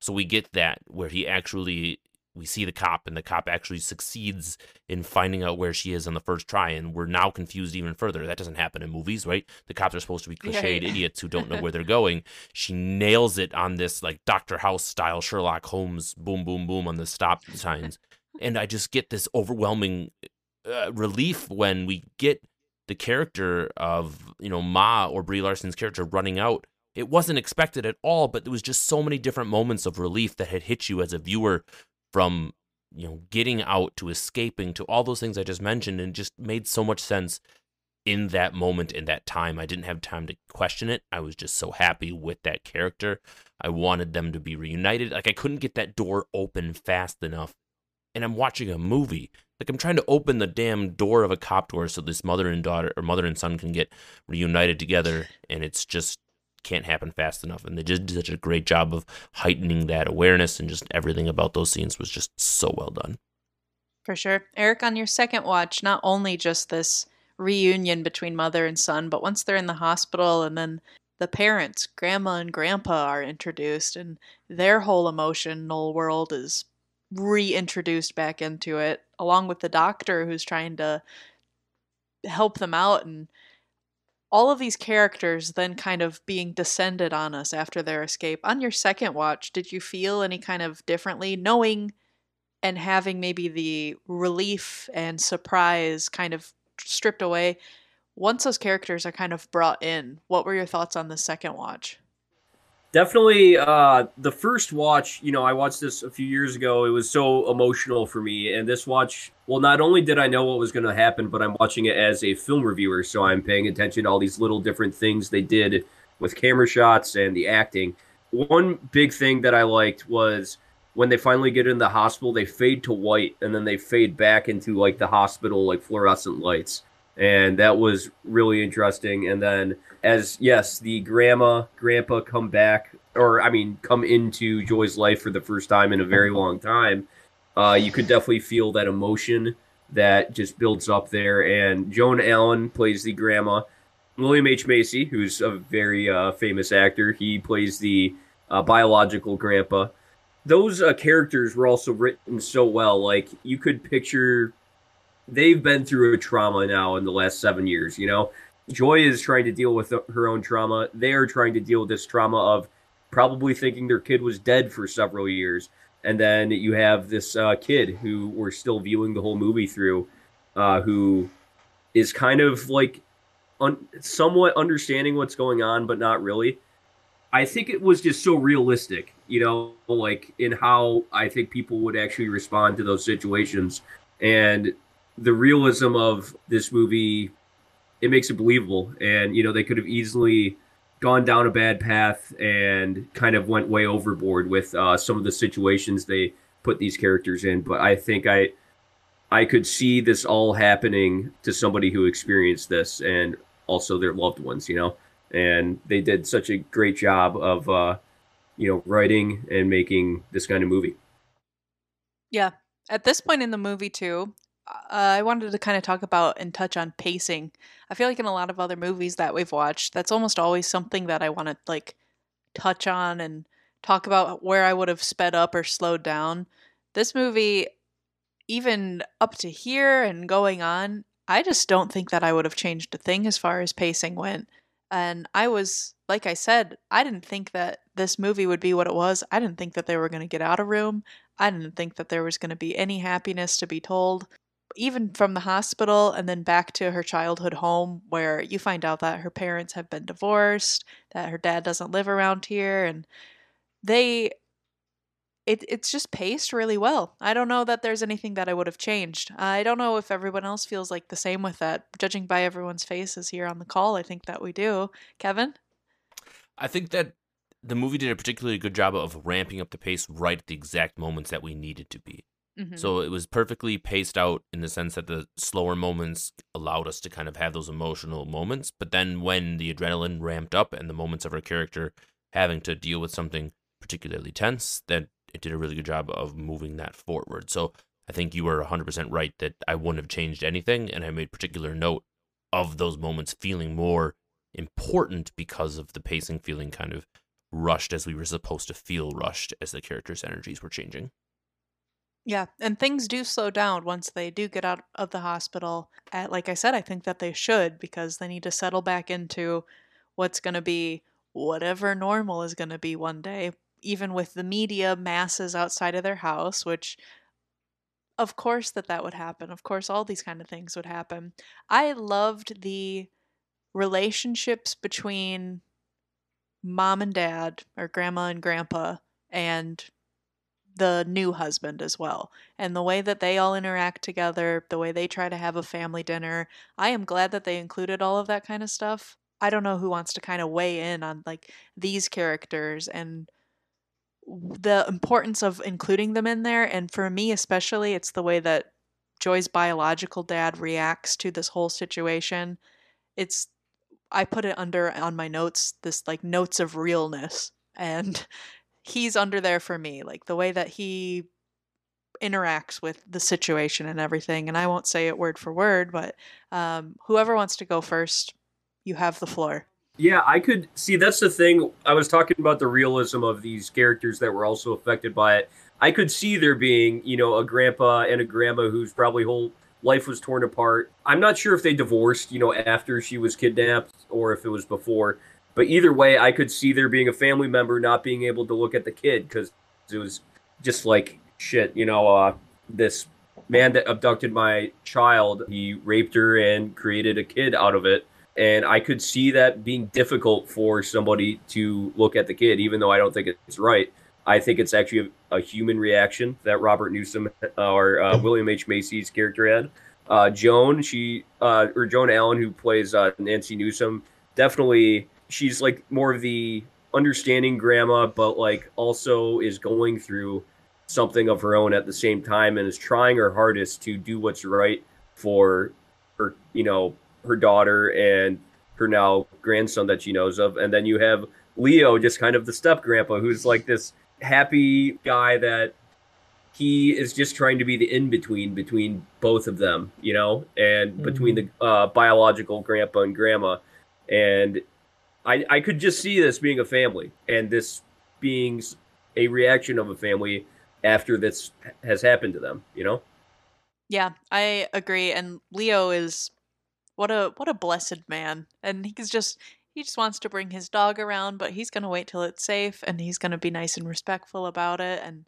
So we get that where he actually we see the cop and the cop actually succeeds in finding out where she is on the first try and we're now confused even further. That doesn't happen in movies right? The cops are supposed to be Yeah, cliched yeah. idiots who don't know where they're going. She nails it on this like dr house style sherlock holmes boom boom boom on the stop signs. And i just get this overwhelming uh, relief when we get the character of you know ma or brie larson's character running out. It wasn't expected at all but there was just so many different moments of relief that had hit you as a viewer from you know getting out to escaping to all those things I just mentioned and just made so much sense in that moment in that time. I didn't have time to question it. I was just so happy with that character. I wanted them to be reunited. Like I couldn't get that door open fast enough. And I'm watching a movie. Like I'm trying to open the damn door of a cop door so this mother and daughter or mother and son can get reunited together and it's just can't happen fast enough. And they just did such a great job of heightening that awareness and just everything about those scenes was just so well done. For sure. Eric, on your second watch, not only just this reunion between mother and son, but once they're in the hospital and then the parents, grandma and grandpa, are introduced and their whole emotional world is reintroduced back into it, along with the doctor who's trying to help them out and all of these characters then kind of being descended on us after their escape. On your second watch, did you feel any kind of differently, knowing and having maybe the relief and surprise kind of stripped away? once those characters are kind of brought in, what were your thoughts on the second watch? Definitely, uh, the first watch, you know, I watched this a few years ago. It was so emotional for me. And this watch, well, not only did I know what was going to happen, but I'm watching it as a film reviewer. So I'm paying attention to all these little different things they did with camera shots and the acting. One big thing that I liked was when they finally get in the hospital, they fade to white and then they fade back into like the hospital, like fluorescent lights. And that was really interesting. And then as yes, the grandma, grandpa come back, or I mean, come into Joy's life for the first time in a very long time. Uh, you could definitely feel that emotion that just builds up there. And Joan Allen plays the grandma. William H Macy, who's a very uh, famous actor, he plays the uh, biological grandpa. Those uh, characters were also written so well. Like you could picture, they've been through a trauma now in the last seven years. You know, Joy is trying to deal with her own trauma. They are trying to deal with this trauma of probably thinking their kid was dead for several years. And then you have this uh, kid who we're still viewing the whole movie through, uh, who is kind of like un- somewhat understanding what's going on, but not really. I think it was just so realistic, you know, like in how I think people would actually respond to those situations. And the realism of this movie it makes it believable. And you know, they could have easily gone down a bad path and kind of went way overboard with uh, some of the situations they put these characters in. But I think I I could see this all happening to somebody who experienced this and also their loved ones. You know, and they did such a great job of uh, you know writing and making this kind of movie. Yeah. At this point in the movie, too, Uh, I wanted to kind of talk about and touch on pacing. I feel like in a lot of other movies that we've watched, that's almost always something that I want to like touch on and talk about where I would have sped up or slowed down. This movie, even up to here and going on, I just don't think that I would have changed a thing as far as pacing went. And I was, like I said, I didn't think that this movie would be what it was. I didn't think that they were going to get out of room. I didn't think that there was going to be any happiness to be told even from the hospital and then back to her childhood home where you find out that her parents have been divorced, that her dad doesn't live around here and they it it's just paced really well. I don't know that there's anything that I would have changed. I don't know if everyone else feels like the same with that. Judging by everyone's faces here on the call, I think that we do. Kevin? I think that the movie did a particularly good job of ramping up the pace right at the exact moments that we needed to be. Mm-hmm. So it was perfectly paced out in the sense that the slower moments allowed us to kind of have those emotional moments. But then when the adrenaline ramped up and the moments of our character having to deal with something particularly tense, that it did a really good job of moving that forward. So I think you were 100% right that I wouldn't have changed anything. And I made particular note of those moments feeling more important because of the pacing feeling kind of rushed as we were supposed to feel rushed as the characters' energies were changing. Yeah, and things do slow down once they do get out of the hospital. Like I said, I think that they should because they need to settle back into what's going to be whatever normal is going to be one day, even with the media masses outside of their house, which of course that that would happen. Of course all these kind of things would happen. I loved the relationships between mom and dad or grandma and grandpa and the new husband as well. And the way that they all interact together, the way they try to have a family dinner. I am glad that they included all of that kind of stuff. I don't know who wants to kind of weigh in on like these characters and the importance of including them in there and for me especially it's the way that Joy's biological dad reacts to this whole situation. It's I put it under on my notes this like notes of realness and he's under there for me like the way that he interacts with the situation and everything and i won't say it word for word but um, whoever wants to go first you have the floor. Yeah i could see that's the thing i was talking about the realism of these characters that were also affected by it. I could see there being you know a grandpa and a grandma whose probably whole life was torn apart. I'm not sure if they divorced you know after she was kidnapped or if it was before but either way, I could see there being a family member not being able to look at the kid because it was just like shit, you know, uh, this man that abducted my child, he raped her and created a kid out of it. And I could see that being difficult for somebody to look at the kid, even though I don't think it's right. I think it's actually a, a human reaction that Robert Newsome or uh, William H. Macy's character had. Uh, Joan, she uh, or Joan Allen, who plays uh, Nancy Newsome, definitely she's like more of the understanding grandma, but like also is going through something of her own at the same time and is trying her hardest to do what's right for her, you know, her daughter and her now grandson that she knows of. And then you have Leo, just kind of the step grandpa, who's like this happy guy that he is just trying to be the in between between both of them, you know, and mm-hmm. between the uh, biological grandpa and grandma. And I, I could just see this being a family and this being a reaction of a family after this has happened to them, you know? Yeah, I agree. And Leo is what a what a blessed man. And he's just he just wants to bring his dog around, but he's gonna wait till it's safe and he's gonna be nice and respectful about it and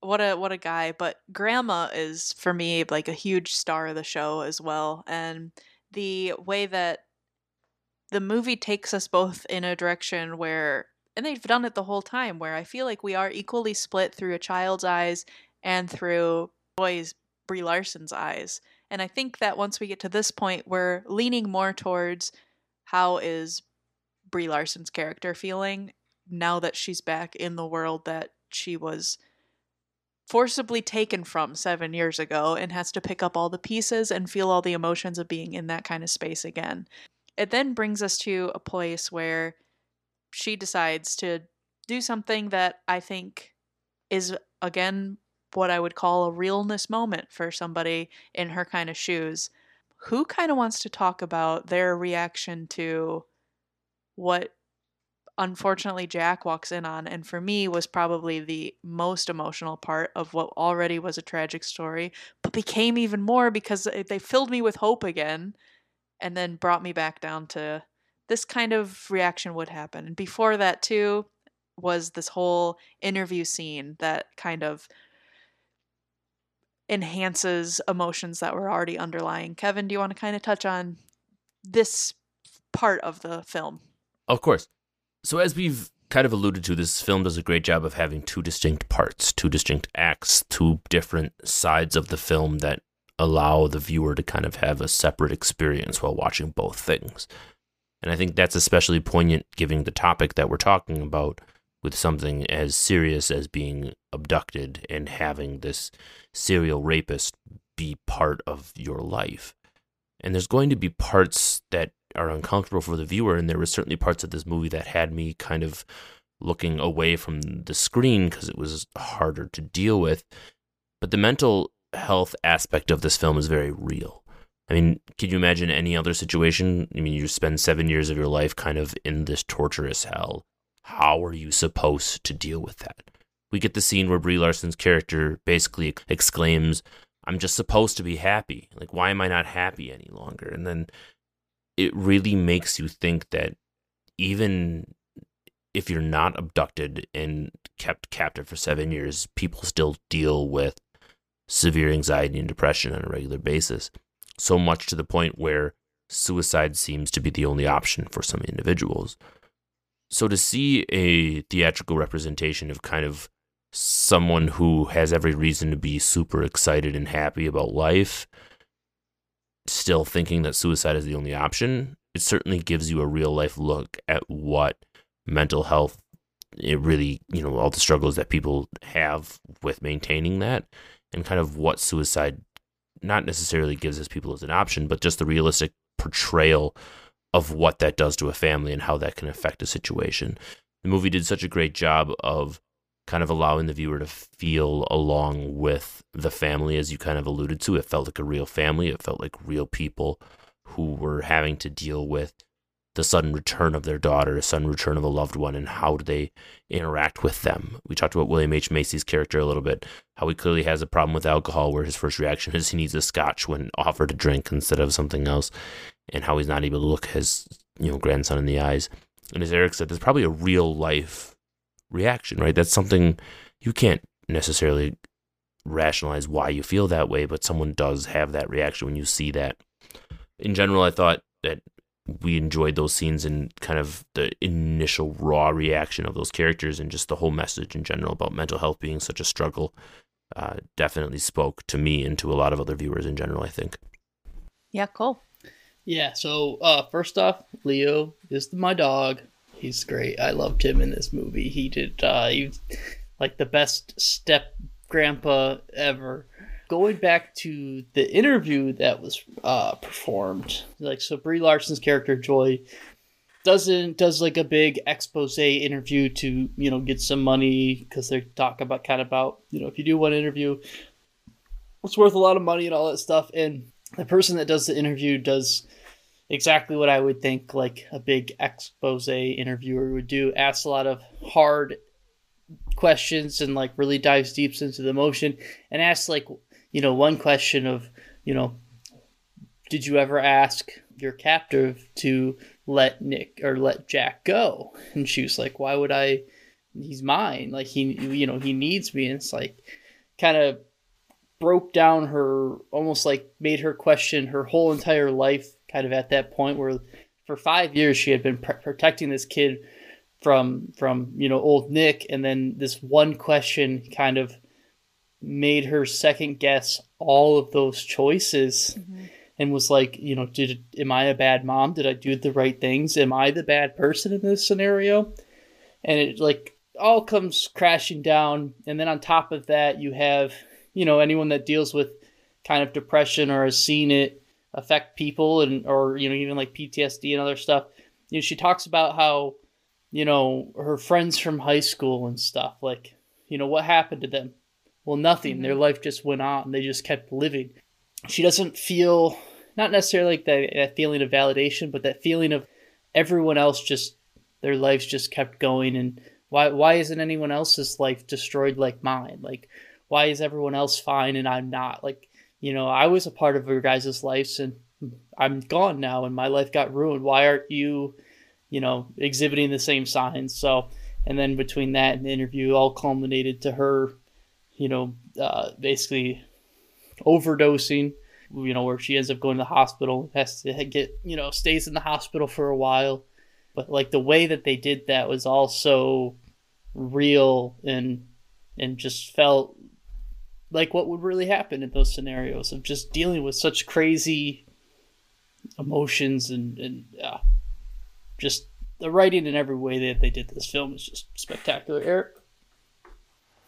what a what a guy. But grandma is for me like a huge star of the show as well. And the way that the movie takes us both in a direction where and they've done it the whole time where I feel like we are equally split through a child's eyes and through Joy's Brie Larson's eyes. And I think that once we get to this point, we're leaning more towards how is Brie Larson's character feeling now that she's back in the world that she was forcibly taken from seven years ago and has to pick up all the pieces and feel all the emotions of being in that kind of space again. It then brings us to a place where she decides to do something that I think is, again, what I would call a realness moment for somebody in her kind of shoes. Who kind of wants to talk about their reaction to what unfortunately Jack walks in on and for me was probably the most emotional part of what already was a tragic story but became even more because they filled me with hope again and then brought me back down to this kind of reaction would happen. And before that, too, was this whole interview scene that kind of enhances emotions that were already underlying. Kevin, do you want to kind of touch on this part of the film? Of course. So, as we've kind of alluded to, this film does a great job of having two distinct parts, two distinct acts, two different sides of the film that allow the viewer to kind of have a separate experience while watching both things. And I think that's especially poignant given the topic that we're talking about with something as serious as being abducted and having this serial rapist be part of your life. And there's going to be parts that are uncomfortable for the viewer, and there were certainly parts of this movie that had me kind of looking away from the screen because it was harder to deal with. But the mental health aspect of this film is very real. I mean, can you imagine any other situation? I mean, you spend seven years of your life kind of in this torturous hell. How are you supposed to deal with that? We get the scene where Brie Larson's character basically exclaims, I'm just supposed to be happy. Like, why am I not happy any longer? And then it really makes you think that even if you're not abducted and kept captive for seven years, people still deal with severe anxiety and depression on a regular basis so much to the point where suicide seems to be the only option for some individuals. So to see a theatrical representation of kind of someone who has every reason to be super excited and happy about life, still thinking that suicide is the only option, it certainly gives you a real life look at what mental health it really, you know, all the struggles that people have with maintaining that and kind of what suicide not necessarily gives us people as an option, but just the realistic portrayal of what that does to a family and how that can affect a situation. The movie did such a great job of kind of allowing the viewer to feel along with the family, as you kind of alluded to. It felt like a real family, it felt like real people who were having to deal with the sudden return of their daughter, a sudden return of a loved one, and how do they interact with them? We talked about William H. Macy's character a little bit, how he clearly has a problem with alcohol, where his first reaction is he needs a scotch when offered a drink instead of something else, and how he's not able to look his you know grandson in the eyes. And as Eric said, there's probably a real life reaction, right? That's something you can't necessarily rationalize why you feel that way, but someone does have that reaction when you see that. In general, I thought that we enjoyed those scenes and kind of the initial raw reaction of those characters and just the whole message in general about mental health being such a struggle uh, definitely spoke to me and to a lot of other viewers in general, I think. Yeah, cool. Yeah, so uh, first off, Leo is my dog. He's great. I loved him in this movie. He did uh, he like the best step grandpa ever. Going back to the interview that was uh, performed, like so, Brie Larson's character Joy doesn't does like a big expose interview to you know get some money because they talk about kind of about you know if you do one interview, it's worth a lot of money and all that stuff. And the person that does the interview does exactly what I would think like a big expose interviewer would do. Asks a lot of hard questions and like really dives deep into the emotion and asks like you know one question of you know did you ever ask your captive to let Nick or let Jack go? And she was like, why would I? He's mine. Like he, you know, he needs me. And it's like kind of broke down her, almost like made her question her whole entire life. Kind of at that point where for five years she had been pr- protecting this kid from from you know old Nick, and then this one question kind of made her second guess all of those choices. Mm-hmm and was like, you know, did am I a bad mom? Did I do the right things? Am I the bad person in this scenario? And it like all comes crashing down. And then on top of that, you have, you know, anyone that deals with kind of depression or has seen it affect people and or you know even like PTSD and other stuff. You know, she talks about how you know her friends from high school and stuff like you know what happened to them well nothing mm-hmm. their life just went on they just kept living she doesn't feel not necessarily like that, that feeling of validation, but that feeling of everyone else just their lives just kept going and why why isn't anyone else's life destroyed like mine? Like why is everyone else fine and I'm not? Like, you know, I was a part of your guys' lives and I'm gone now and my life got ruined. Why aren't you, you know, exhibiting the same signs? So and then between that and the interview all culminated to her, you know, uh, basically overdosing you know, where she ends up going to the hospital, has to get, you know, stays in the hospital for a while. But like the way that they did that was also real and and just felt like what would really happen in those scenarios of just dealing with such crazy emotions and and uh, just the writing in every way that they did this film is just spectacular. Eric,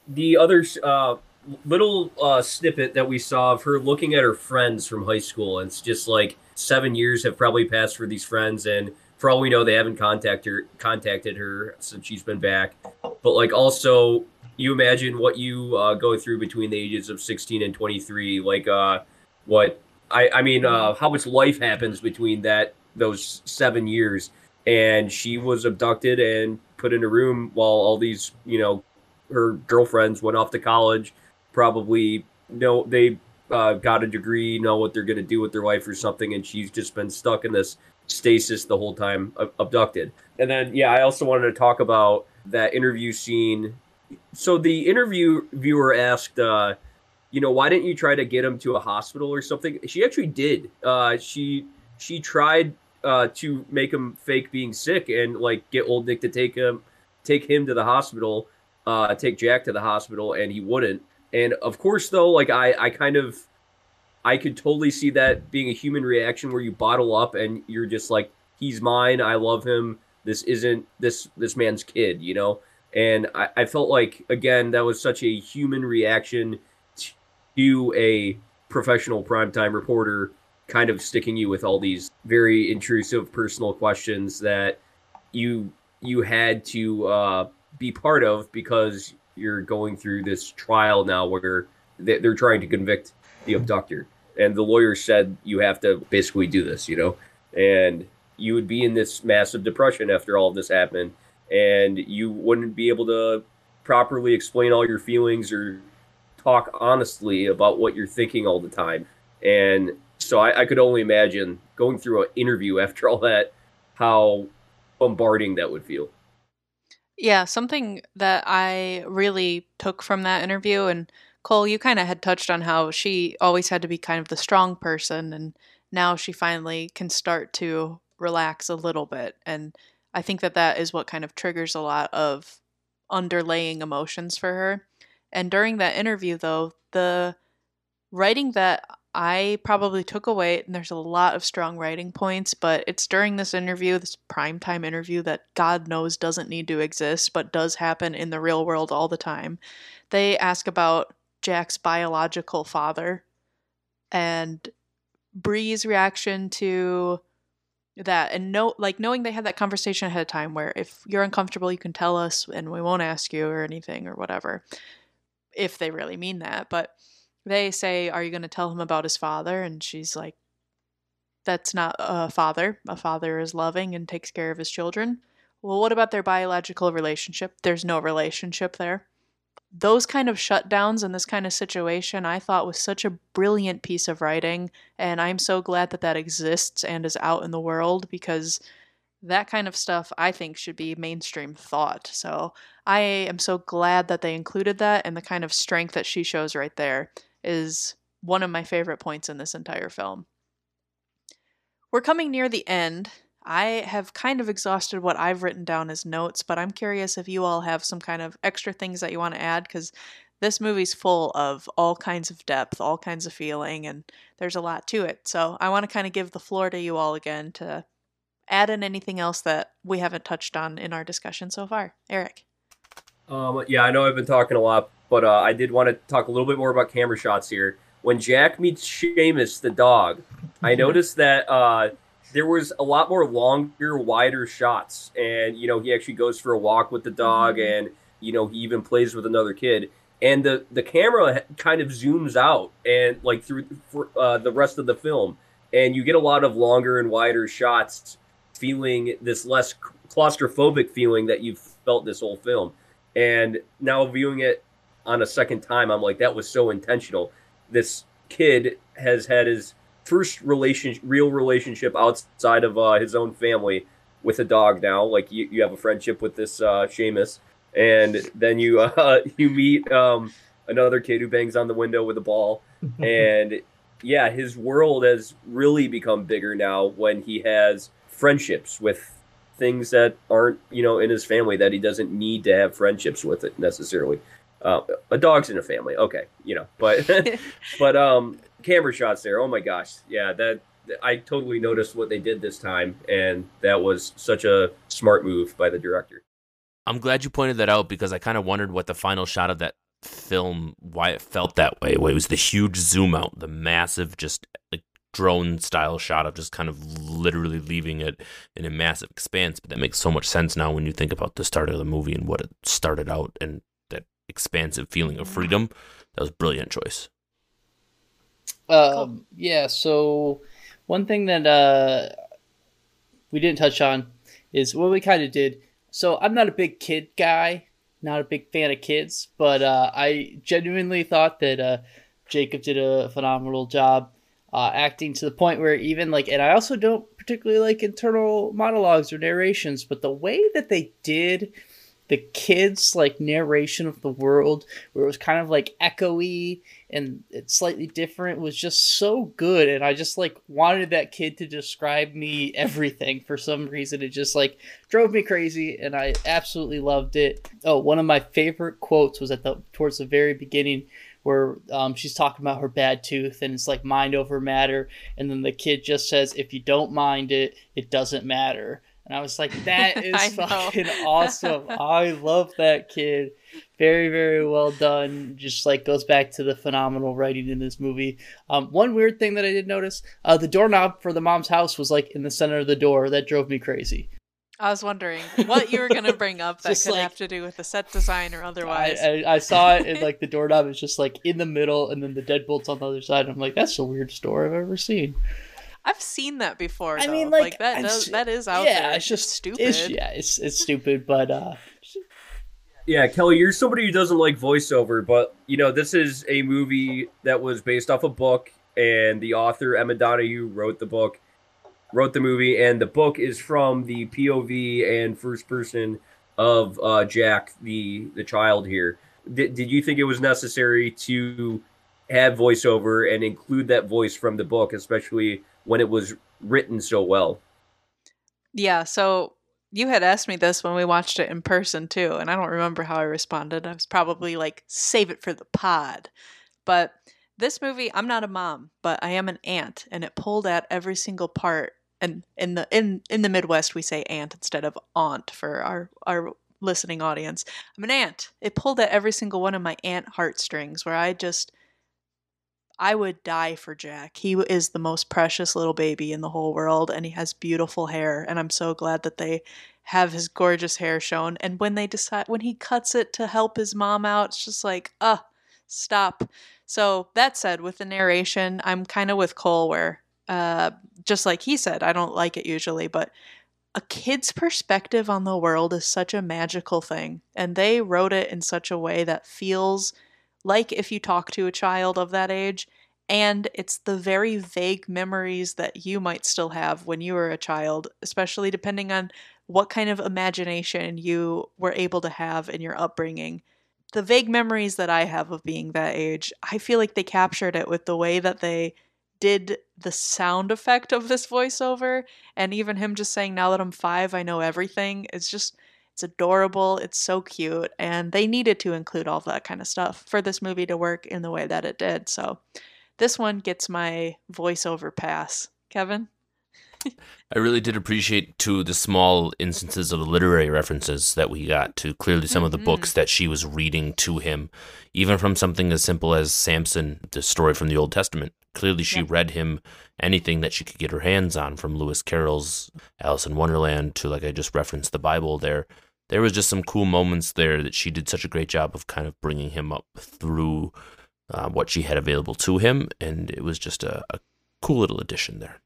the other uh, little uh, snippet that we saw of her looking at her friends from high school. And it's just like seven years have probably passed for these friends, and for all we know, they haven't contacted her, contacted her since she's been back. But like also, you imagine what you uh, go through between the ages of 16 and 23. Like uh, what I I mean, uh, how much life happens between that those seven years. And she was abducted and put in a room while all these, you know, her girlfriends went off to college probably know they uh, got a degree, know what they're going to do with their life or something, and she's just been stuck in this stasis the whole time, abducted. And then, yeah, I also wanted to talk about that interview scene. So the interview viewer asked, uh, you know, why didn't you try to get him to a hospital or something? She actually did. Uh, she she tried uh, to make him fake being sick and like get old Nick to take him take him to the hospital, uh, take Jack to the hospital, and he wouldn't. And of course, though, like I, I kind of, I could totally see that being a human reaction where you bottle up and you're just like, he's mine. I love him. This isn't this this man's kid, you know. And I, I felt like again that was such a human reaction to a professional primetime reporter kind of sticking you with all these very intrusive personal questions that you you had to uh, be part of because you're going through this trial now where they're trying to convict the abductor. And the lawyer said you have to basically do this you know? And you would be in this massive depression after all of this happened and you wouldn't be able to properly explain all your feelings or talk honestly about what you're thinking all the time. And so I, I could only imagine going through an interview after all that how bombarding that would feel yeah, something that I really took from that interview and Cole, you kind of had touched on how she always had to be kind of the strong person, and now she finally can start to relax a little bit. And I think that that is what kind of triggers a lot of underlaying emotions for her. And during that interview, though, the writing that I probably took away, and there's a lot of strong writing points, but it's during this interview, this primetime interview that God knows doesn't need to exist, but does happen in the real world all the time. They ask about Jack's biological father and Brie's reaction to that and know like knowing they had that conversation ahead of time where if you're uncomfortable you can tell us and we won't ask you or anything or whatever if they really mean that but they say are you going to tell him about his father? And she's like that's not a father. A father is loving and takes care of his children. Well what about their biological relationship? There's no relationship there. Those kind of shutdowns in this kind of situation I thought was such a brilliant piece of writing and I'm so glad that that exists and is out in the world because that kind of stuff I think should be mainstream thought. So I am so glad that they included that and the kind of strength that she shows right there is one of my favorite points in this entire film. We're coming near the end I have kind of exhausted what I've written down as notes, but I'm curious if you all have some kind of extra things that you want to add because this movie's full of all kinds of depth, all kinds of feeling, and there's a lot to it. So I want to kind of give the floor to you all again to add in anything else that we haven't touched on in our discussion so far. Eric. Um, yeah, I know I've been talking a lot, but uh, I did want to talk a little bit more about camera shots here. When Jack meets Seamus the dog, I noticed that uh, there was a lot more longer, wider shots, and you know he actually goes for a walk with the dog, mm-hmm. and you know he even plays with another kid, and the the camera kind of zooms out and like through for, uh, the rest of the film, and you get a lot of longer and wider shots, feeling this less claustrophobic feeling that you've felt this whole film, and now viewing it on a second time, I'm like that was so intentional. This kid has had his first relation, real relationship outside of uh, his own family with a dog. Now, like you, you have a friendship with this uh, Seamus, and then you uh, you meet um, another kid who bangs on the window with a ball, and yeah, his world has really become bigger now when he has friendships with things that aren't you know in his family that he doesn't need to have friendships with it necessarily. Uh, a dog's in a family, okay, you know, but but um, camera shots there. Oh my gosh, yeah, that I totally noticed what they did this time, and that was such a smart move by the director. I'm glad you pointed that out because I kind of wondered what the final shot of that film, why it felt that way. It was the huge zoom out, the massive, just like drone style shot of just kind of literally leaving it in a massive expanse. But that makes so much sense now when you think about the start of the movie and what it started out and that expansive feeling of freedom. That was a brilliant choice. Um. Yeah. So one thing that uh, we didn't touch on is what we kind of did. So I'm not a big kid guy, not a big fan of kids, but uh, I genuinely thought that uh, Jacob did a phenomenal job uh, acting to the point where even like, and I also don't particularly like internal monologues or narrations, but the way that they did the kids like narration of the world where it was kind of like echoey and it's slightly different was just so good. And i just like wanted that kid to describe me everything for some reason. It just like drove me crazy and i absolutely loved it. Oh one of my favorite quotes was at the towards the very beginning where um, she's talking about her bad tooth and it's like mind over matter. And then the kid just says if you don't mind it it doesn't matter and I was like, that is fucking awesome. I love that kid. Very, very well done. Just like goes back to the phenomenal writing in this movie. Um, one weird thing that I did notice uh, the doorknob for the mom's house was like in the center of the door. That drove me crazy. I was wondering what you were going to bring up that could like, have to do with the set design or otherwise. I, I, I saw it and like the doorknob is just like in the middle and then the deadbolt's on the other side. I'm like, that's the weirdest door I've ever seen. I've seen that before. I mean, like, like that does, that is out yeah, there. it's just it's stupid. It's, yeah, it's it's stupid, but uh. Yeah, Kelly, you're somebody who doesn't like voiceover, but you know this is a movie that was based off a book, and the author Emma Donoghue wrote the book, wrote the movie, and the book is from the POV and first person of uh, Jack, the the child here. did, did you think it was necessary to have voiceover and include that voice from the book, especially when it was written so well? Yeah, so you had asked me this when we watched it in person too, and I don't remember how I responded. I was probably like, save it for the pod. But this movie, I'm not a mom, but I am an aunt, and it pulled at every single part. And in the in in the Midwest, we say aunt instead of aunt for our our listening audience. I'm an aunt. It pulled at every single one of my aunt heartstrings, where I just I would die for Jack. He is the most precious little baby in the whole world, and he has beautiful hair. And I'm so glad that they have his gorgeous hair shown. And when they decide, when he cuts it to help his mom out, it's just like, uh, stop. So that said, with the narration, I'm kind of with Cole, where, uh, just like he said, I don't like it usually, but a kid's perspective on the world is such a magical thing. And they wrote it in such a way that feels like if you talk to a child of that age. And it's the very vague memories that you might still have when you were a child, especially depending on what kind of imagination you were able to have in your upbringing. The vague memories that I have of being that age, I feel like they captured it with the way that they did the sound effect of this voiceover and even him just saying now that I'm 5 I know everything. It's just it's adorable, it's so cute and they needed to include all that kind of stuff for this movie to work in the way that it did. So this one gets my voiceover pass. Kevin? I really did appreciate too the small instances of the literary references that we got to clearly some of the books mm-hmm. that she was reading to him, even from something as simple as Samson, the story from the Old Testament. Clearly, she read him anything that she could get her hands on, from Lewis Carroll's Alice in Wonderland to, like I just referenced, the Bible. There, there was just some cool moments there that she did such a great job of kind of bringing him up through uh, what she had available to him, and it was just a, a cool little addition there.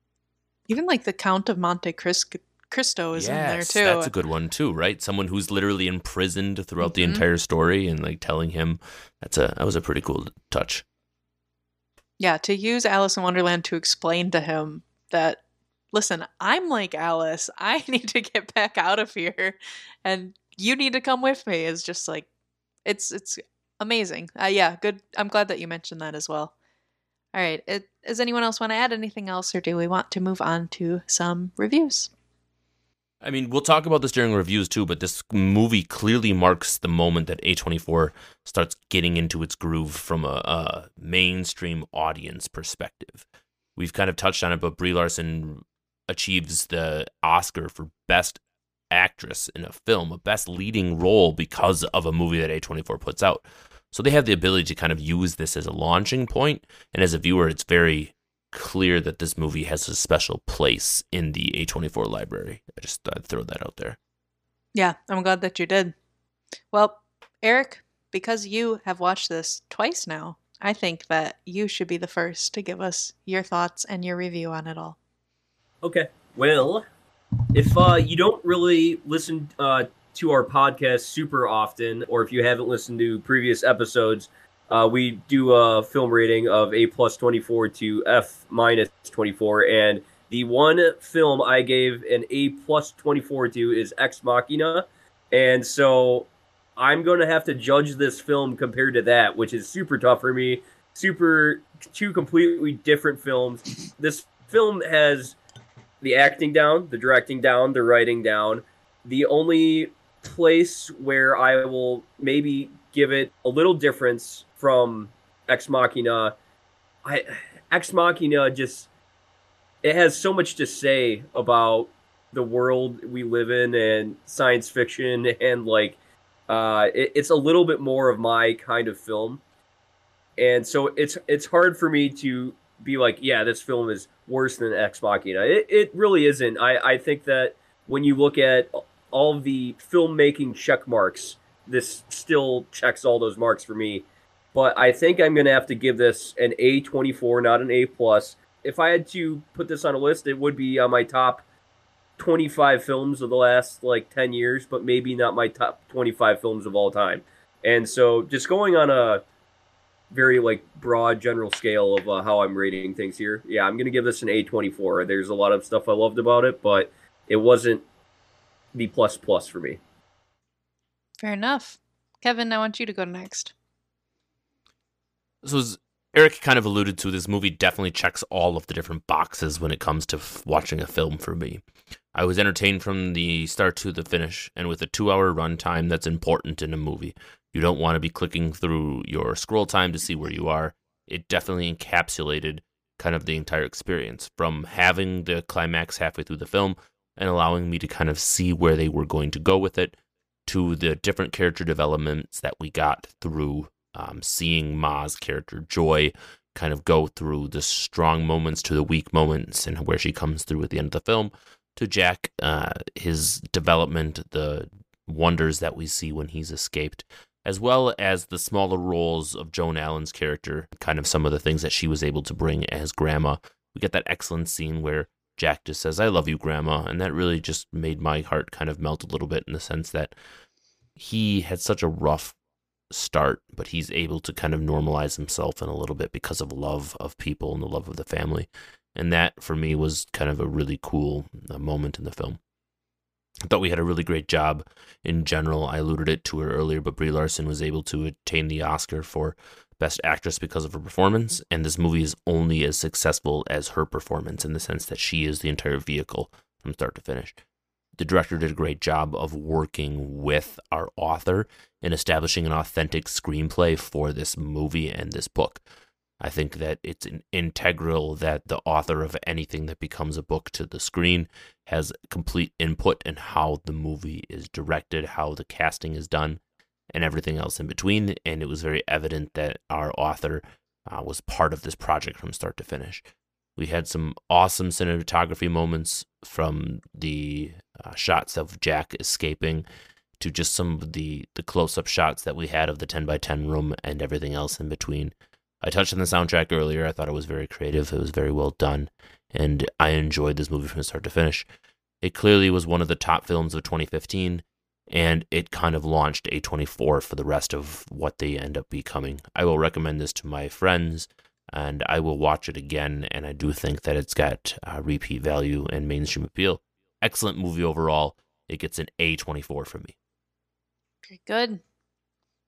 Even like the Count of Monte Cristo is yes, in there too. That's a good one too, right? Someone who's literally imprisoned throughout mm-hmm. the entire story and like telling him that's a that was a pretty cool touch. Yeah, to use Alice in Wonderland to explain to him that listen, I'm like Alice. I need to get back out of here and you need to come with me is just like it's it's amazing. Uh, yeah, good. I'm glad that you mentioned that as well. All right. It, does anyone else want to add anything else, or do we want to move on to some reviews? I mean, we'll talk about this during reviews too, but this movie clearly marks the moment that A24 starts getting into its groove from a, a mainstream audience perspective. We've kind of touched on it, but Brie Larson achieves the Oscar for Best Actress in a film, a Best Leading Role because of a movie that A24 puts out. So they have the ability to kind of use this as a launching point, and as a viewer, it's very clear that this movie has a special place in the A24 library. I just thought I'd throw that out there. Yeah, I'm glad that you did. Well, Eric, because you have watched this twice now, I think that you should be the first to give us your thoughts and your review on it all. Okay. Well, if uh, you don't really listen uh, to our podcast super often, or if you haven't listened to previous episodes, uh, we do a film rating of A plus 24 to F minus 24. And the one film I gave an A plus 24 to is Ex Machina. And so I'm going to have to judge this film compared to that, which is super tough for me. Super, two completely different films. This film has the acting down, the directing down, the writing down. The only place where I will maybe give it a little difference from Ex Machina. I Ex Machina just it has so much to say about the world we live in and science fiction and like uh, it, it's a little bit more of my kind of film, and so it's it's hard for me to be like, yeah, this film is worse than Ex Machina. It it really isn't. I I think that when you look at all the filmmaking check marks, this still checks all those marks for me. But I think I'm gonna have to give this an A24, not an A plus. If I had to put this on a list, it would be on my top 25 films of the last like 10 years, but maybe not my top 25 films of all time. And so, just going on a very like broad general scale of uh, how I'm rating things here, yeah, I'm gonna give this an A24. There's a lot of stuff I loved about it, but it wasn't the plus plus for me. Fair enough. Kevin, I want you to go next. So as Eric kind of alluded to, this movie definitely checks all of the different boxes when it comes to f- watching a film for me. I was entertained from the start to the finish, and with a two-hour runtime, that's important in a movie. You don't want to be clicking through your scroll time to see where you are. It definitely encapsulated kind of the entire experience from having the climax halfway through the film and allowing me to kind of see where they were going to go with it to the different character developments that we got through um, seeing Ma's character Joy kind of go through the strong moments to the weak moments and where she comes through at the end of the film to Jack, uh, his development, the wonders that we see when he's escaped, as well as the smaller roles of Joan Allen's character, kind of some of the things that she was able to bring as grandma. We get that excellent scene where Jack just says, I love you, grandma. And that really just made my heart kind of melt a little bit in the sense that he had such a rough start, but he's able to kind of normalize himself in a little bit because of love of people and the love of the family. And that for me was kind of a really cool uh, moment in the film. I thought we had a really great job in general. I alluded it to her earlier, but Brie Larson was able to attain the Oscar for Best Actress because of her performance, and this movie is only as successful as her performance in the sense that she is the entire vehicle from start to finish. The director did a great job of working with our author in establishing an authentic screenplay for this movie and this book. I think that it's an integral that the author of anything that becomes a book to the screen has complete input in how the movie is directed, how the casting is done, and everything else in between. And it was very evident that our author uh, was part of this project from start to finish. We had some awesome cinematography moments from the uh, shots of Jack escaping to just some of the, the close up shots that we had of the 10 by 10 room and everything else in between. I touched on the soundtrack earlier. I thought it was very creative. It was very well done. And I enjoyed this movie from start to finish. It clearly was one of the top films of 2015, and it kind of launched A24 for the rest of what they end up becoming. I will recommend this to my friends, and I will watch it again. And I do think that it's got uh, repeat value and mainstream appeal. Excellent movie overall. It gets an A24 from me. Okay, good.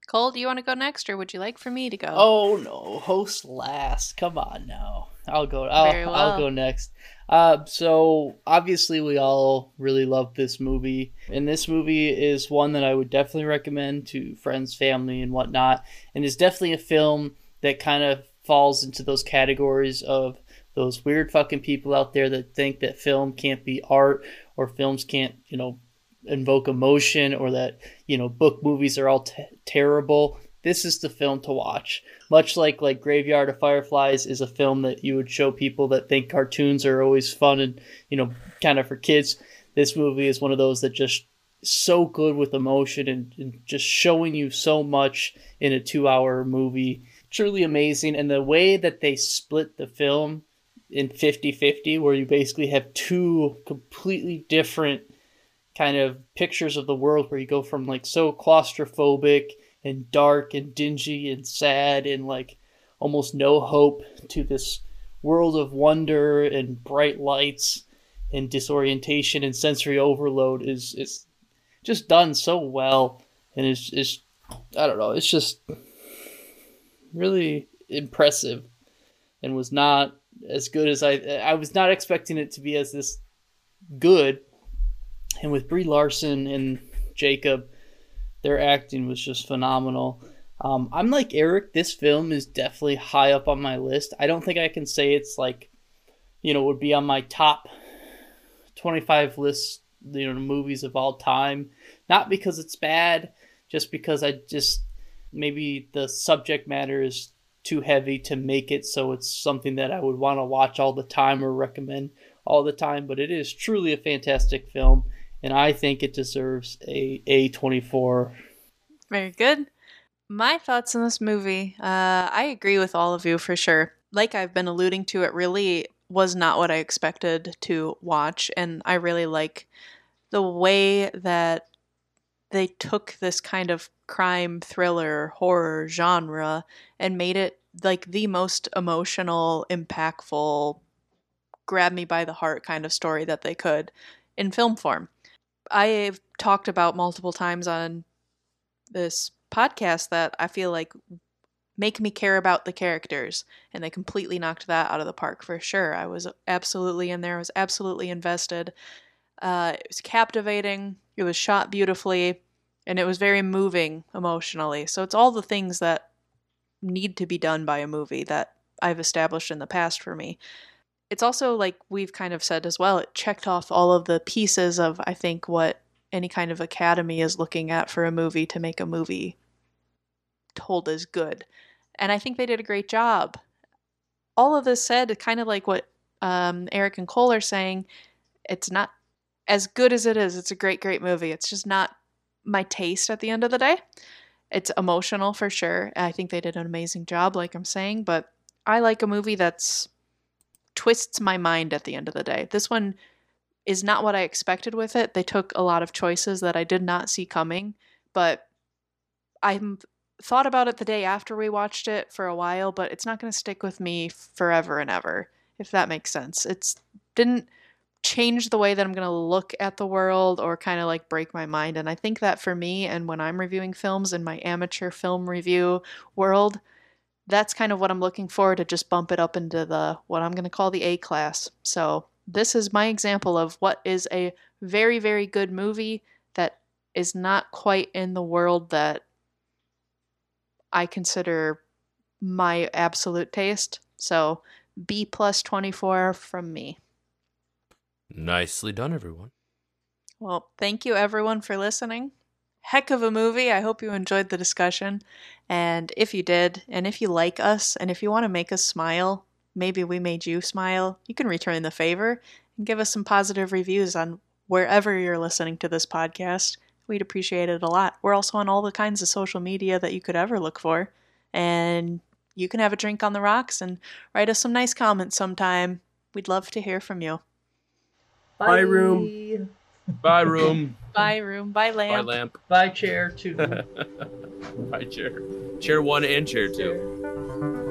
Cole, do you want to go next, or would you like for me to go? Oh no, host last. Come on now. I'll go. I'll, Very well. I'll go next. Uh, so obviously we all really love this movie, and this movie is one that I would definitely recommend to friends, family, and whatnot. And it's definitely a film that kind of falls into those categories of those weird fucking people out there that think that film can't be art or films can't, you know, invoke emotion or that you know book movies are all t- terrible. This is the film to watch. Much like like graveyard of fireflies is a film that you would show people that think cartoons are always fun and you know kind of for kids this movie is one of those that just so good with emotion and, and just showing you so much in a two hour movie truly amazing. And the way that they split the film in 50-50 where you basically have two completely different kind of pictures of the world where you go from like so claustrophobic and dark and dingy and sad and like almost no hope to this world of wonder and bright lights and disorientation and sensory overload is is just done so well. And it's is I don't know it's just really impressive and was not as good as I I was not expecting it to be as this good and with Brie Larson and Jacob, their acting was just phenomenal. Um, I'm like Eric. This film is definitely high up on my list. I don't think I can say it's like, you know, would be on my top 25 list, you know, movies of all time. Not because it's bad, just because I just maybe the subject matter is too heavy to make it so it's something that I would want to watch all the time or recommend all the time. But it is truly a fantastic film and I think it deserves a A24. Very good. My thoughts on this movie, uh, I agree with all of you for sure. Like I've been alluding to, it really was not what I expected to watch, and I really like the way that they took this kind of crime thriller horror genre and made it like the most emotional, impactful, grab me by the heart kind of story that they could in film form. I've talked about multiple times on this podcast that I feel like make me care about the characters, and they completely knocked that out of the park for sure. I was absolutely in there. I was absolutely invested. Uh, it was captivating. It was shot beautifully, and it was very moving emotionally. So it's all the things that need to be done by a movie that I've established in the past for me. It's also like we've kind of said as well, it checked off all of the pieces of I think what any kind of academy is looking at for a movie to make a movie told as good. And I think they did a great job. All of this said, kind of like what um, Eric and Cole are saying, it's not as good as it is. It's a great, great movie. It's just not my taste at the end of the day. It's emotional for sure. I think they did an amazing job, like I'm saying, but I like a movie that's twists my mind at the end of the day. This one is not what I expected with it. They took a lot of choices that I did not see coming, but I'm thought about it the day after we watched it for a while, but it's not going to stick with me forever and ever, if that makes sense. It's didn't change the way that I'm going to look at the world or kind of like break my mind. And I think that for me, and when I'm reviewing films in my amateur film review world, that's kind of what I'm looking for to just bump it up into the what I'm going to call the A class. So, this is my example of what is a very, very good movie that is not quite in the world that I consider my absolute taste. So, B plus 24 from me. Nicely done, everyone. Well, thank you everyone for listening. Heck of a movie. I hope you enjoyed the discussion. And if you did, and if you like us, and if you want to make us smile, maybe we made you smile, you can return the favor and give us some positive reviews on wherever you're listening to this podcast. We'd appreciate it a lot. We're also on all the kinds of social media that you could ever look for. And you can have a drink on the rocks and write us some nice comments sometime. We'd love to hear from you. Bye, room. Bye, room. Bye, room. Bye, Bye, lamp. lamp. Bye, chair two. Bye, chair. Chair one and chair two. Chair.